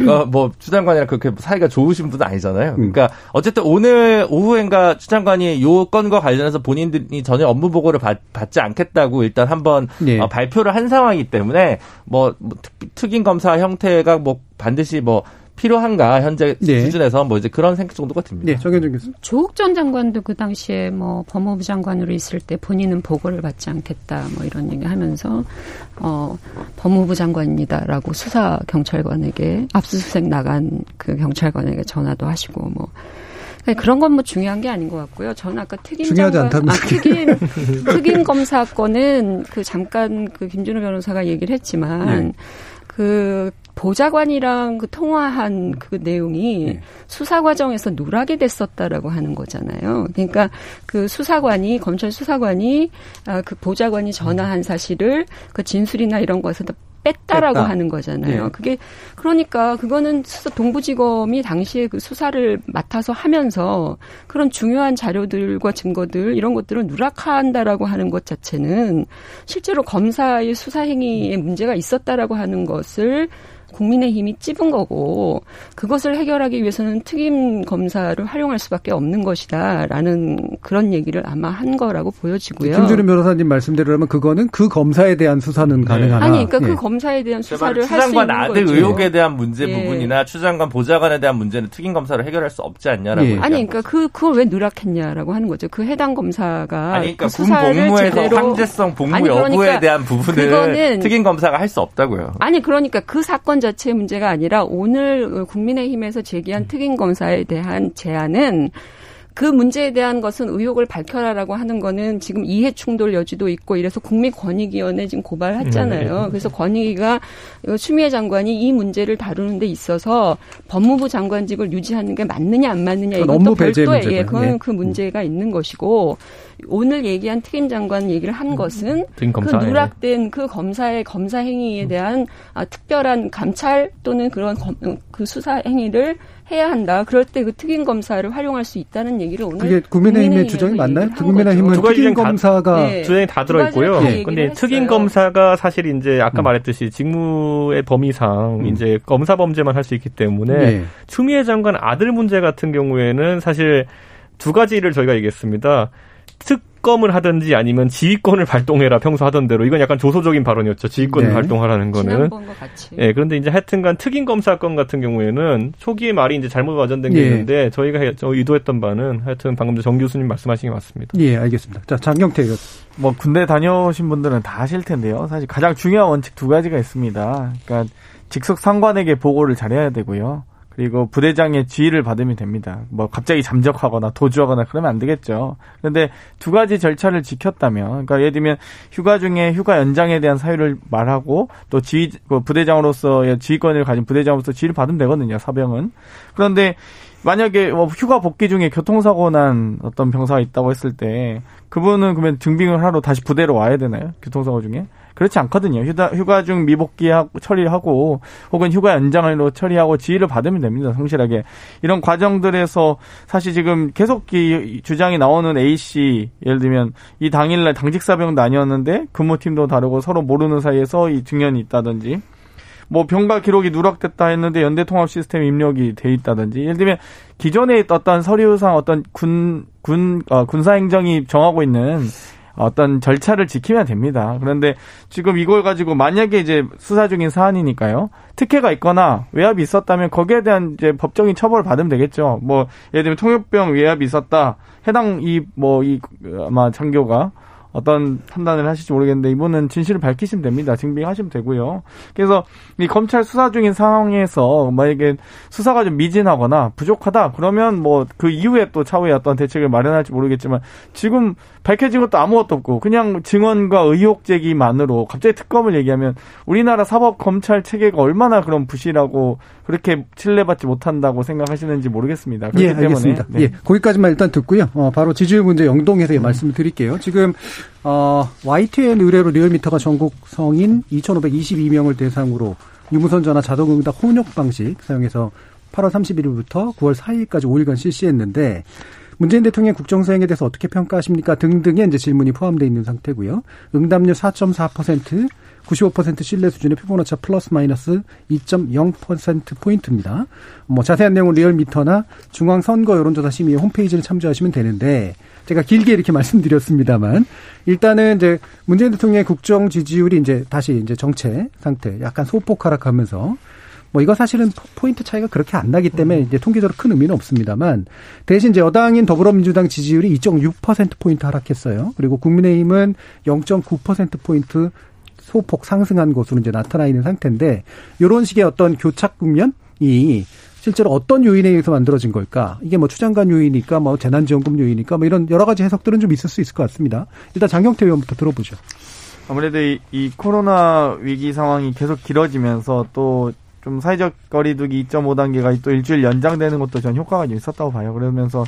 어, 뭐 추장관이랑 그렇게 사이가 좋으신 분은 아니잖아요. 음. 그러니까 어쨌든 오늘 오후엔가 추장관이 요 건과 관련해서 본인들이 전혀 업무 보고를 받, 지 않겠다고 일단 한번 네. 어, 발표를 한 상황이기 때문에 뭐, 뭐 특, 임 검사 형태가 뭐 반드시 뭐 필요한가 현재 네. 수준에서 뭐 이제 그런 생각 정도가 듭니다. 네, 정현준 교수. 조국 전 장관도 그 당시에 뭐 법무부 장관으로 있을 때 본인은 보고를 받지 않겠다 뭐 이런 얘기하면서 어 법무부 장관입니다라고 수사 경찰관에게 압수수색 나간 그 경찰관에게 전화도 하시고 뭐 그런 건 뭐 중요한 게 아닌 것 같고요. 저는 아까 특임 중요하지 장관, 아, 특임 특임 검사 건은 그 잠깐 그 김준호 변호사가 얘기를 했지만 네. 그 보좌관이랑 그 통화한 그 내용이 네. 수사 과정에서 누락이 됐었다라고 하는 거잖아요. 그러니까 그 수사관이 검찰 수사관이 아, 그 보좌관이 전화한 사실을 그 진술이나 이런 것에다 뺐다라고 뺐다. 하는 거잖아요. 네. 그게 그러니까 그거는 동부지검이 당시에 그 수사를 맡아서 하면서 그런 중요한 자료들과 증거들 이런 것들을 누락한다라고 하는 것 자체는 실제로 검사의 수사 행위에 문제가 있었다라고 하는 것을 국민의힘이 찝은 거고 그것을 해결하기 위해서는 특임 검사를 활용할 수밖에 없는 것이다라는 그런 얘기를 아마 한 거라고 보여지고요. 김준일 변호사님 말씀대로라면 그거는 그 검사에 대한 수사는 네. 가능하다. 아니, 그러니까 그 예. 그 검사에 대한 수사를 할 수 있는 추장관 아들 의혹에 대한 문제 예. 부분이나 추장관 보좌관에 대한 문제는 특임 검사로 해결할 수 없지 않냐라고. 예. 아니, 그러니까 그 그걸 왜 누락했냐라고 하는 거죠. 그 해당 검사가 아니, 그러니까 그군 복무에서 황제성 복무 아니, 그러니까 여부에 대한 부분을 특임 검사가 할 수 없다고요. 아니, 그러니까 그 사건 자체의 문제가 아니라 오늘 국민의힘에서 제기한 특임 검사에 대한 제안은 그 문제에 대한 것은 의혹을 밝혀라라고 하는 거는 지금 이해 충돌 여지도 있고 이래서 국민권익위원회 지금 고발했잖아요. 음, 네. 그래서 권익위가 추미애 장관이 이 문제를 다루는 데 있어서 법무부 장관직을 유지하는 게 맞느냐 안 맞느냐 이건 또 별도의 예, 그건 네. 그 문제가 있는 것이고 오늘 얘기한 특임 장관 얘기를 한 음, 것은 그 누락된 그 검사의 검사 행위에 대한 아, 특별한 감찰 또는 그런 검, 그 수사 행위를 해야 한다. 그럴 때 그 특임 검사를 활용할 수 있다는 얘기를 오늘 그게 국민의힘의 주장이 맞나요? 국민의힘은 특임 검사가 네. 주장이 다 들어 있고요. 네. 근데 특임 검사가 사실 이제 아까 음. 말했듯이 직무의 범위상 음. 이제 검사 범죄만 할 수 있기 때문에 네. 추미애 장관 아들 문제 같은 경우에는 사실 두 가지를 저희가 얘기했습니다. 특 특검을 하든지 아니면 지휘권을 발동해라 평소 하던 대로 이건 약간 조소적인 발언이었죠. 지휘권을 네. 발동하라는 거는. 예, 네, 그런데 이제 하여튼간 특임 검사 건 같은 경우에는 초기에 말이 이제 잘못 와전된 게 예. 있는데 저희가 저 의도했던 바는 하여튼 방금 정 교수님 말씀하신 게 맞습니다. 예, 알겠습니다. 자, 장경태 뭐 군대 다녀오신 분들은 다 아실 텐데요. 사실 가장 중요한 원칙 두 가지가 있습니다. 그러니까 직속 상관에게 보고를 잘해야 되고요. 그리고 부대장의 지휘를 받으면 됩니다. 뭐 갑자기 잠적하거나 도주하거나 그러면 안 되겠죠. 그런데 두 가지 절차를 지켰다면, 그러니까 예를 들면 휴가 중에 휴가 연장에 대한 사유를 말하고 또 지휘 그 부대장으로서의 지휘권을 가진 부대장으로서 지휘를 받으면 되거든요. 사병은. 그런데 만약에 뭐 휴가 복귀 중에 교통사고 난 어떤 병사가 있다고 했을 때 그분은 그러면 증빙을 하러 다시 부대로 와야 되나요? 교통사고 중에? 그렇지 않거든요. 휴가, 휴가 중 미복귀 처리하고 혹은 휴가 연장으로 처리하고 지휘를 받으면 됩니다. 성실하게. 이런 과정들에서 사실 지금 계속 이 주장이 나오는 A씨 예를 들면 이 당일날 당직사병도 아니었는데 근무팀도 다르고 서로 모르는 사이에서 이 증언이 있다든지 뭐 병가 기록이 누락됐다 했는데 연대 통합 시스템 입력이 돼 있다든지 예를 들면 기존에 어떤 서류상 어떤 군 군 어, 군사 행정이 정하고 있는 어떤 절차를 지키면 됩니다. 그런데 지금 이걸 가지고 만약에 이제 수사 중인 사안이니까요. 특혜가 있거나 외압이 있었다면 거기에 대한 이제 법적인 처벌을 받으면 되겠죠. 뭐 예를 들면 통역병 외압이 있었다. 해당 이 뭐이 뭐 아마 장교가 어떤 판단을 하실지 모르겠는데 이분은 진실을 밝히시면 됩니다. 증빙하시면 되고요. 그래서 이 검찰 수사 중인 상황에서 만약에 수사가 좀 미진하거나 부족하다 그러면 뭐 그 이후에 또 차후에 어떤 대책을 마련할지 모르겠지만 지금 밝혀진 것도 아무것도 없고 그냥 증언과 의혹 제기만으로 갑자기 특검을 얘기하면 우리나라 사법 검찰 체계가 얼마나 그런 부실하고 그렇게 신뢰받지 못한다고 생각하시는지 모르겠습니다. 예, 알겠습니다. 네. 예, 거기까지만 일단 듣고요. 어, 바로 지지율 문제 영동에서 음. 말씀을 드릴게요. 지금 어, YTN 의뢰로 리얼미터가 전국 성인 2,522명을 대상으로 유무선 전화 자동 응답 혼역 방식 사용해서 8월 31일부터 9월 4일까지 5일간 실시했는데 문재인 대통령 국정 수행에 대해서 어떻게 평가하십니까? 등등의 이제 질문이 포함되어 있는 상태고요. 응답률 4.4%, 95% 신뢰 수준의 피보나치 플러스 마이너스 2.0% 포인트입니다. 뭐 자세한 내용은 리얼미터나 중앙 선거 여론조사 심의 홈페이지를 참조하시면 되는데 제가 길게 이렇게 말씀드렸습니다만 일단은 이제 문재인 대통령의 국정 지지율이 이제 다시 이제 정체 상태 약간 소폭 하락하면서 뭐 이거 사실은 포인트 차이가 그렇게 안 나기 때문에 이제 통계적으로 큰 의미는 없습니다만 대신 이제 여당인 더불어민주당 지지율이 2.6% 포인트 하락했어요. 그리고 국민의힘은 0.9% 포인트 소폭 상승한 것으로 이제 나타나 있는 상태인데 이런 식의 어떤 교착 국면이 실제로 어떤 요인에 의해서 만들어진 걸까? 이게 뭐 추장관 요인이니까 뭐 재난지원금 요인이니까 뭐 이런 여러 가지 해석들은 좀 있을 수 있을 것 같습니다. 일단 장경태 의원부터 들어보죠. 아무래도 이, 이 코로나 위기 상황이 계속 길어지면서 또 좀 사회적 거리두기 2.5단계가 또 일주일 연장되는 것도 전 효과가 좀 있었다고 봐요. 그러면서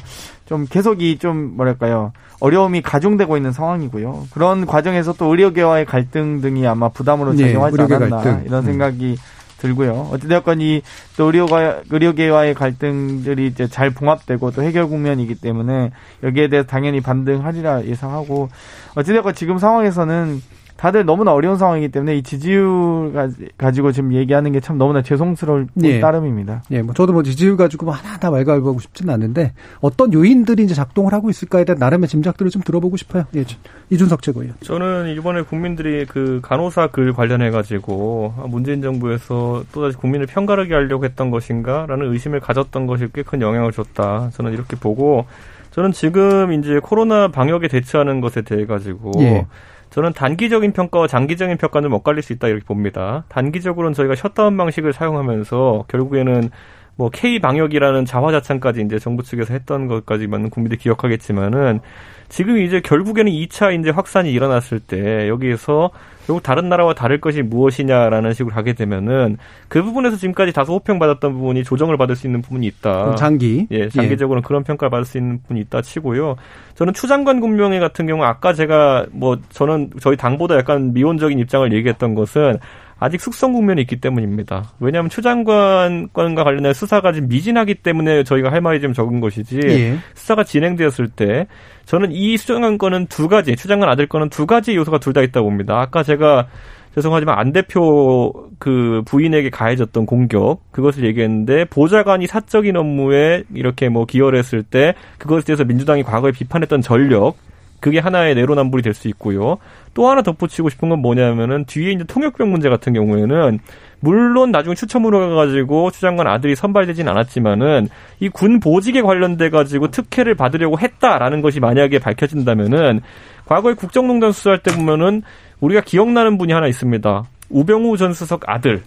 좀 계속 이 좀 뭐랄까요 어려움이 가중되고 있는 상황이고요. 그런 과정에서 또 의료계와의 갈등 등이 아마 부담으로 네, 작용하지 네, 않았나 갈등. 이런 음. 생각이 음. 들고요. 어찌되었건 이 또 의료가 의료계와의 갈등들이 이제 잘 봉합되고 또 해결 국면이기 때문에 여기에 대해서 당연히 반등하리라 예상하고 어찌되었건 지금 상황에서는 다들 너무나 어려운 상황이기 때문에 이 지지율 가지고 지금 얘기하는 게 참 너무나 죄송스러울 예. 따름입니다. 예, 뭐 저도 뭐 지지율 가지고 뭐 하나 다 말갈보하고 싶지는 않은데 어떤 요인들이 이제 작동을 하고 있을까에 대한 나름의 짐작들을 좀 들어보고 싶어요. 예, 이준석 최고위원. 저는 이번에 국민들이 그 간호사 글 관련해 가지고 문재인 정부에서 또다시 국민을 편가르게 하려고 했던 것인가라는 의심을 가졌던 것이 꽤 큰 영향을 줬다. 저는 이렇게 보고 저는 지금 이제 코로나 방역에 대처하는 것에 대해 가지고. 예. 저는 단기적인 평가와 장기적인 평가는 엇갈릴 수 있다 이렇게 봅니다. 단기적으로는 저희가 셧다운 방식을 사용하면서 결국에는 뭐 K 방역이라는 자화자찬까지 이제 정부 측에서 했던 것까지만 국민들이 기억하겠지만은 지금 이제 결국에는 2차 이제 확산이 일어났을 때 여기에서 결국 다른 나라와 다를 것이 무엇이냐라는 식으로 가게 되면은 그 부분에서 지금까지 다소 호평받았던 부분이 조정을 받을 수 있는 부분이 있다. 장기. 예, 장기적으로는 예. 그런 평가를 받을 수 있는 부분이 있다 치고요. 저는 추장관 군명회 같은 경우 아까 제가 뭐 저는 저희 당보다 약간 미온적인 입장을 얘기했던 것은 아직 숙성 국면이 있기 때문입니다. 왜냐하면 추 장관과 관련된 수사가 지금 미진하기 때문에 저희가 할 말이 좀 적은 것이지 예. 수사가 진행되었을 때 저는 이 수장관 건은 두 가지, 추 장관 아들 건은 두 가지 요소가 둘 다 있다고 봅니다. 아까 제가 죄송하지만 안 대표 그 부인에게 가해졌던 공격 그것을 얘기했는데 보좌관이 사적인 업무에 이렇게 뭐 기여를 했을 때 그것에 대해서 민주당이 과거에 비판했던 전력 그게 하나의 내로남불이 될 수 있고요. 또 하나 덧붙이고 싶은 건 뭐냐면은 뒤에 이제 통역병 문제 같은 경우에는 물론 나중에 추첨으로 가가지고 추장관 아들이 선발되진 않았지만은 이 군 보직에 관련돼 가지고 특혜를 받으려고 했다라는 것이 만약에 밝혀진다면은 과거에 국정농단 수사할 때 보면은 우리가 기억나는 분이 하나 있습니다. 우병우 전 수석 아들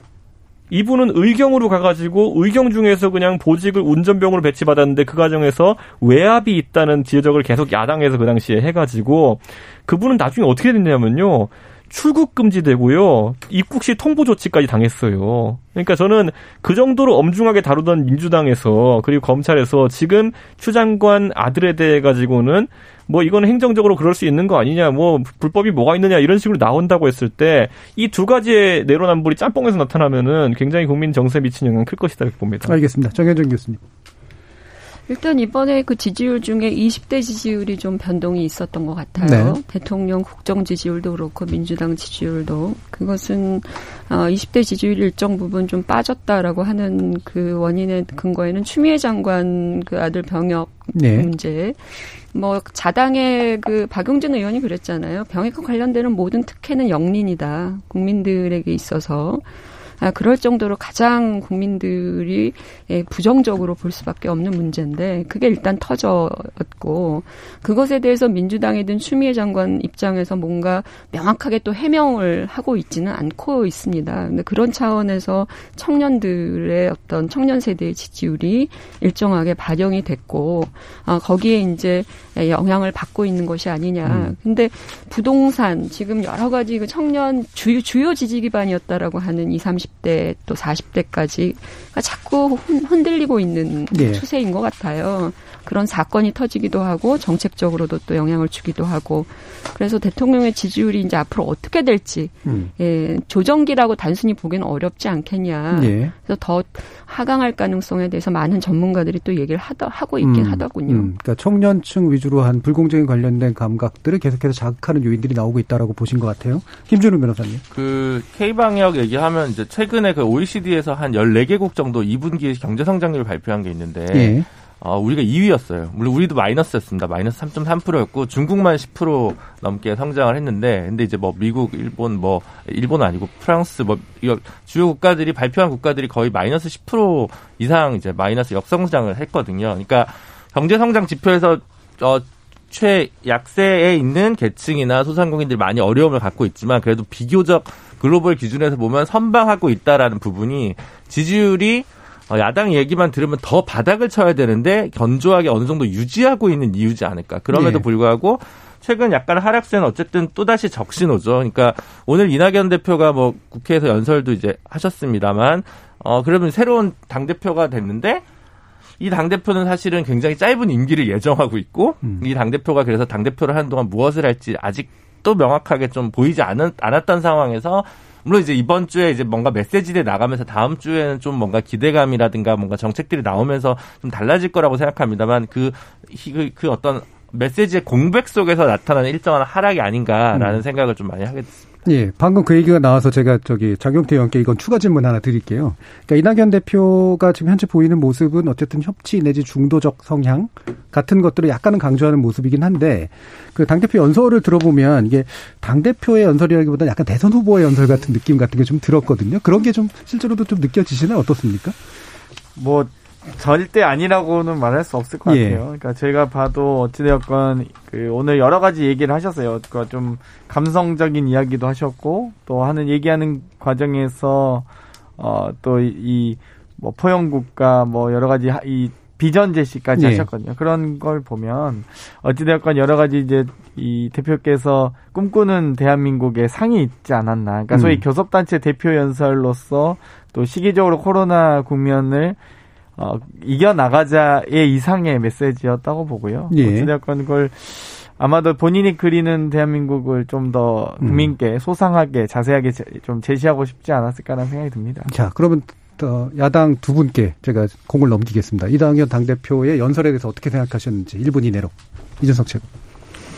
이분은 의경으로 가가지고 의경 중에서 그냥 보직을 운전병으로 배치받았는데 그 과정에서 외압이 있다는 지적을 계속 야당에서 그 당시에 해가지고 그분은 나중에 어떻게 됐냐면요. 출국 금지되고요. 입국 시 통보 조치까지 당했어요. 그러니까 저는 그 정도로 엄중하게 다루던 민주당에서 그리고 검찰에서 지금 추 장관 아들에 대해 가지고는 뭐 이건 행정적으로 그럴 수 있는 거 아니냐, 뭐 불법이 뭐가 있느냐 이런 식으로 나온다고 했을 때 이 두 가지의 내로남불이 짬뽕에서 나타나면은 굉장히 국민 정세에 미치는 영향 클 것이다 이렇게 봅니다. 알겠습니다. 정현정 교수님. 일단 이번에 그 지지율 중에 20대 지지율이 좀 변동이 있었던 것 같아요. 네. 대통령 국정 지지율도 그렇고 민주당 지지율도 그것은 어 20대 지지율 일정 부분 좀 빠졌다라고 하는 그 원인의 근거에는 추미애 장관 그 아들 병역 네. 문제 뭐 자당의 그 박용진 의원이 그랬잖아요. 병역과 관련되는 모든 특혜는 영린이다. 국민들에게 있어서 아, 그럴 정도로 가장 국민들이 예, 부정적으로 볼 수밖에 없는 문제인데 그게 일단 터졌고 그것에 대해서 민주당이든 추미애 장관 입장에서 뭔가 명확하게 또 해명을 하고 있지는 않고 있습니다. 근데 그런 차원에서 청년들의 어떤 청년 세대의 지지율이 일정하게 반영이 됐고 아, 거기에 이제 영향을 받고 있는 것이 아니냐. 음. 근데 부동산 지금 여러 가지 그 청년 주요 주요 지지 기반이었다라고 하는 20, 30대 또 40대까지 자꾸 흔들리고 있는 네. 추세인 것 같아요. 그런 사건이 터지기도 하고 정책적으로도 또 영향을 주기도 하고 그래서 대통령의 지지율이 이제 앞으로 어떻게 될지 음. 예, 조정기라고 단순히 보기는 어렵지 않겠냐. 예. 그래서 더 하강할 가능성에 대해서 많은 전문가들이 또 얘기를 하다 하고 있긴 음, 하더군요. 음, 그러니까 청년층 위주로 한 불공정에 관련된 감각들을 계속해서 자극하는 요인들이 나오고 있다라고 보신 것 같아요. 김준우 변호사님. 그 K 방역 얘기하면 이제 최근에 그 OECD에서 한 14개국 정도 2분기 경제 성장률을 발표한 게 있는데 예. 어, 우리가 2위였어요. 물론 우리도 마이너스였습니다. 마이너스 3.3%였고 중국만 10% 넘게 성장을 했는데 근데 이제 뭐 미국, 일본 뭐 일본 아니고 프랑스 뭐 주요 국가들이 발표한 국가들이 거의 마이너스 10% 이상 이제 마이너스 역성장을 했거든요. 그러니까 경제 성장 지표에서 어 최약세에 있는 계층이나 소상공인들이 많이 어려움을 갖고 있지만 그래도 비교적 글로벌 기준에서 보면 선방하고 있다라는 부분이 지지율이 어, 야당 얘기만 들으면 더 바닥을 쳐야 되는데 견조하게 어느 정도 유지하고 있는 이유지 않을까. 그럼에도 네. 불구하고 최근 약간 하락세는 어쨌든 또다시 적신호죠. 그러니까 오늘 이낙연 대표가 뭐 국회에서 연설도 이제 하셨습니다만 어 그러면 새로운 당 대표가 됐는데 이 당 대표는 사실은 굉장히 짧은 임기를 예정하고 있고 음. 이당 대표가 그래서 당 대표를 하는 동안 무엇을 할지 아직 또 명확하게 좀 보이지 않았, 않았던 상황에서 물론 이제 이번 주에 이제 뭔가 메시지들이 나가면서 다음 주에는 좀 뭔가 기대감이라든가 뭔가 정책들이 나오면서 좀 달라질 거라고 생각합니다만 그, 그, 그 어떤 메시지의 공백 속에서 나타나는 일정한 하락이 아닌가라는 음. 생각을 좀 많이 하게 됐습니다. 예, 방금 그 얘기가 나와서 제가 저기 장경태 의원께 이건 추가 질문 하나 드릴게요. 그러니까 이낙연 대표가 지금 현재 보이는 모습은 어쨌든 협치 내지 중도적 성향 같은 것들을 약간은 강조하는 모습이긴 한데 그 당대표 연설을 들어보면 이게 당대표의 연설이라기보다 약간 대선 후보의 연설 같은 느낌 같은 게 좀 들었거든요. 그런 게 좀 실제로도 좀 느껴지시나요? 어떻습니까? 뭐 절대 아니라고는 말할 수 없을 것 예. 같아요. 그러니까 제가 봐도 어찌되었건 그 오늘 여러 가지 얘기를 하셨어요. 그러니까 좀 감성적인 이야기도 하셨고 또 하는 얘기하는 과정에서 어또이뭐 포용국가 뭐 여러 가지 이 비전 제시까지 예. 하셨거든요. 그런 걸 보면 어찌되었건 여러 가지 이제 이 대표께서 꿈꾸는 대한민국의 상이 있지 않았나. 그러니까 음. 소위 교섭단체 대표 연설로서 또 시기적으로 코로나 국면을 어, 이겨나가자의 이상의 메시지였다고 보고요. 예. 어찌됐건 그걸 아마도 본인이 그리는 대한민국을 좀 더 국민께 음. 소상하게 자세하게 좀 제시하고 싶지 않았을까라는 생각이 듭니다. 자, 그러면 어, 야당 두 분께 제가 공을 넘기겠습니다. 이당현 당대표의 연설에 대해서 어떻게 생각하셨는지 1분 이내로. 이준석 최고.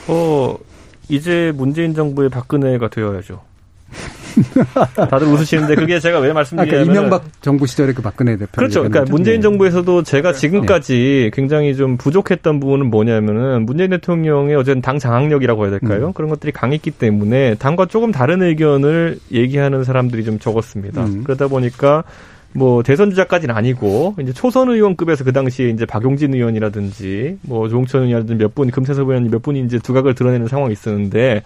어, 이제 문재인 정부의 박근혜가 되어야죠. 다들 웃으시는데 그게 제가 왜 말씀드리냐면 그러니까 이명박 정부 시절에 그 박근혜 대표 그렇죠. 그러니까 문재인 정부에서도 제가 네. 지금까지 굉장히 좀 부족했던 부분은 뭐냐면은 문재인 대통령의 어쨌든 당 장악력이라고 해야 될까요? 음. 그런 것들이 강했기 때문에 당과 조금 다른 의견을 얘기하는 사람들이 좀 적었습니다. 음. 그러다 보니까 뭐 대선 주자까지는 아니고 이제 초선 의원급에서 그 당시에 이제 박용진 의원이라든지 뭐 조홍천 의원이라든지 몇 분, 금태섭 의원이 몇 분이 이제 두각을 드러내는 상황이 있었는데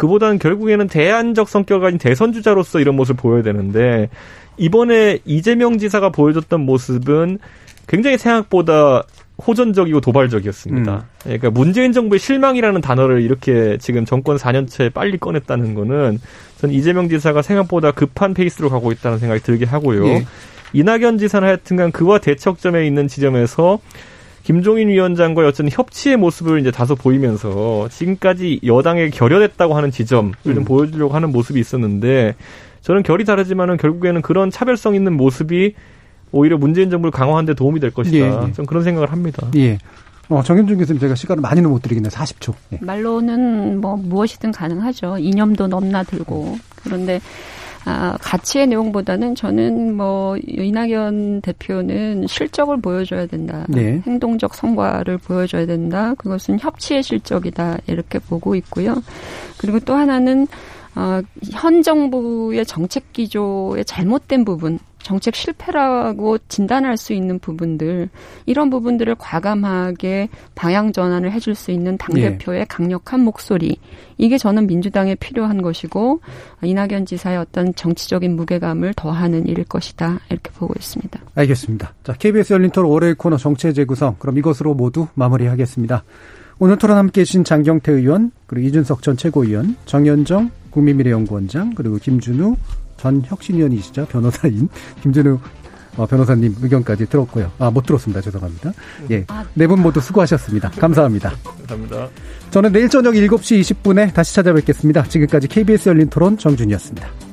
그보다는 결국에는 대안적 성격 가진 대선 주자로서 이런 모습을 보여야 되는데 이번에 이재명 지사가 보여줬던 모습은 굉장히 생각보다 호전적이고 도발적이었습니다. 음. 그러니까 문재인 정부의 실망이라는 단어를 이렇게 지금 정권 4년째 빨리 꺼냈다는 거는 전 이재명 지사가 생각보다 급한 페이스로 가고 있다는 생각이 들게 하고요. 예. 이낙연 지사는 하여튼간 그와 대척점에 있는 지점에서 김종인 위원장과 어쨌든 협치의 모습을 이제 다소 보이면서 지금까지 여당에 결여됐다고 하는 지점을 음. 좀 보여주려고 하는 모습이 있었는데 저는 결이 다르지만은 결국에는 그런 차별성 있는 모습이 오히려 문재인 정부를 강화하는 데 도움이 될 것이다. 예, 예. 좀 그런 생각을 합니다. 예. 어, 정현준 교수님 제가 시간을 많이는 못 드리겠네요. 40초. 예. 말로는 뭐 무엇이든 가능하죠. 이념도 넘나들고. 그런데 아, 가치의 내용보다는 저는 뭐 이낙연 대표는 실적을 보여줘야 된다. 네. 행동적 성과를 보여줘야 된다. 그것은 협치의 실적이다. 이렇게 보고 있고요. 그리고 또 하나는 어, 현 정부의 정책 기조의 잘못된 부분, 정책 실패라고 진단할 수 있는 부분들 이런 부분들을 과감하게 방향 전환을 해줄 수 있는 당 대표의 네. 강력한 목소리 이게 저는 민주당에 필요한 것이고 이낙연 지사의 어떤 정치적인 무게감을 더하는 일일 것이다 이렇게 보고 있습니다. 알겠습니다. 자 KBS 열린 토론 월요일 코너 정치의 재구성 그럼 이것으로 모두 마무리하겠습니다. 오늘 토론 함께해 주신 장경태 의원 그리고 이준석 전 최고위원 정현정 국민미래연구원장 그리고 김준우 전 혁신위원이시죠. 변호사인 김준우 어, 변호사님 의견까지 들었고요. 아, 못 들었습니다. 죄송합니다. 예. 아, 네분 모두 수고하셨습니다. 감사합니다. 감사합니다. 저는 내일 저녁 7시 20분에 다시 찾아뵙겠습니다. 지금까지 KBS 열린 토론 정준이었습니다.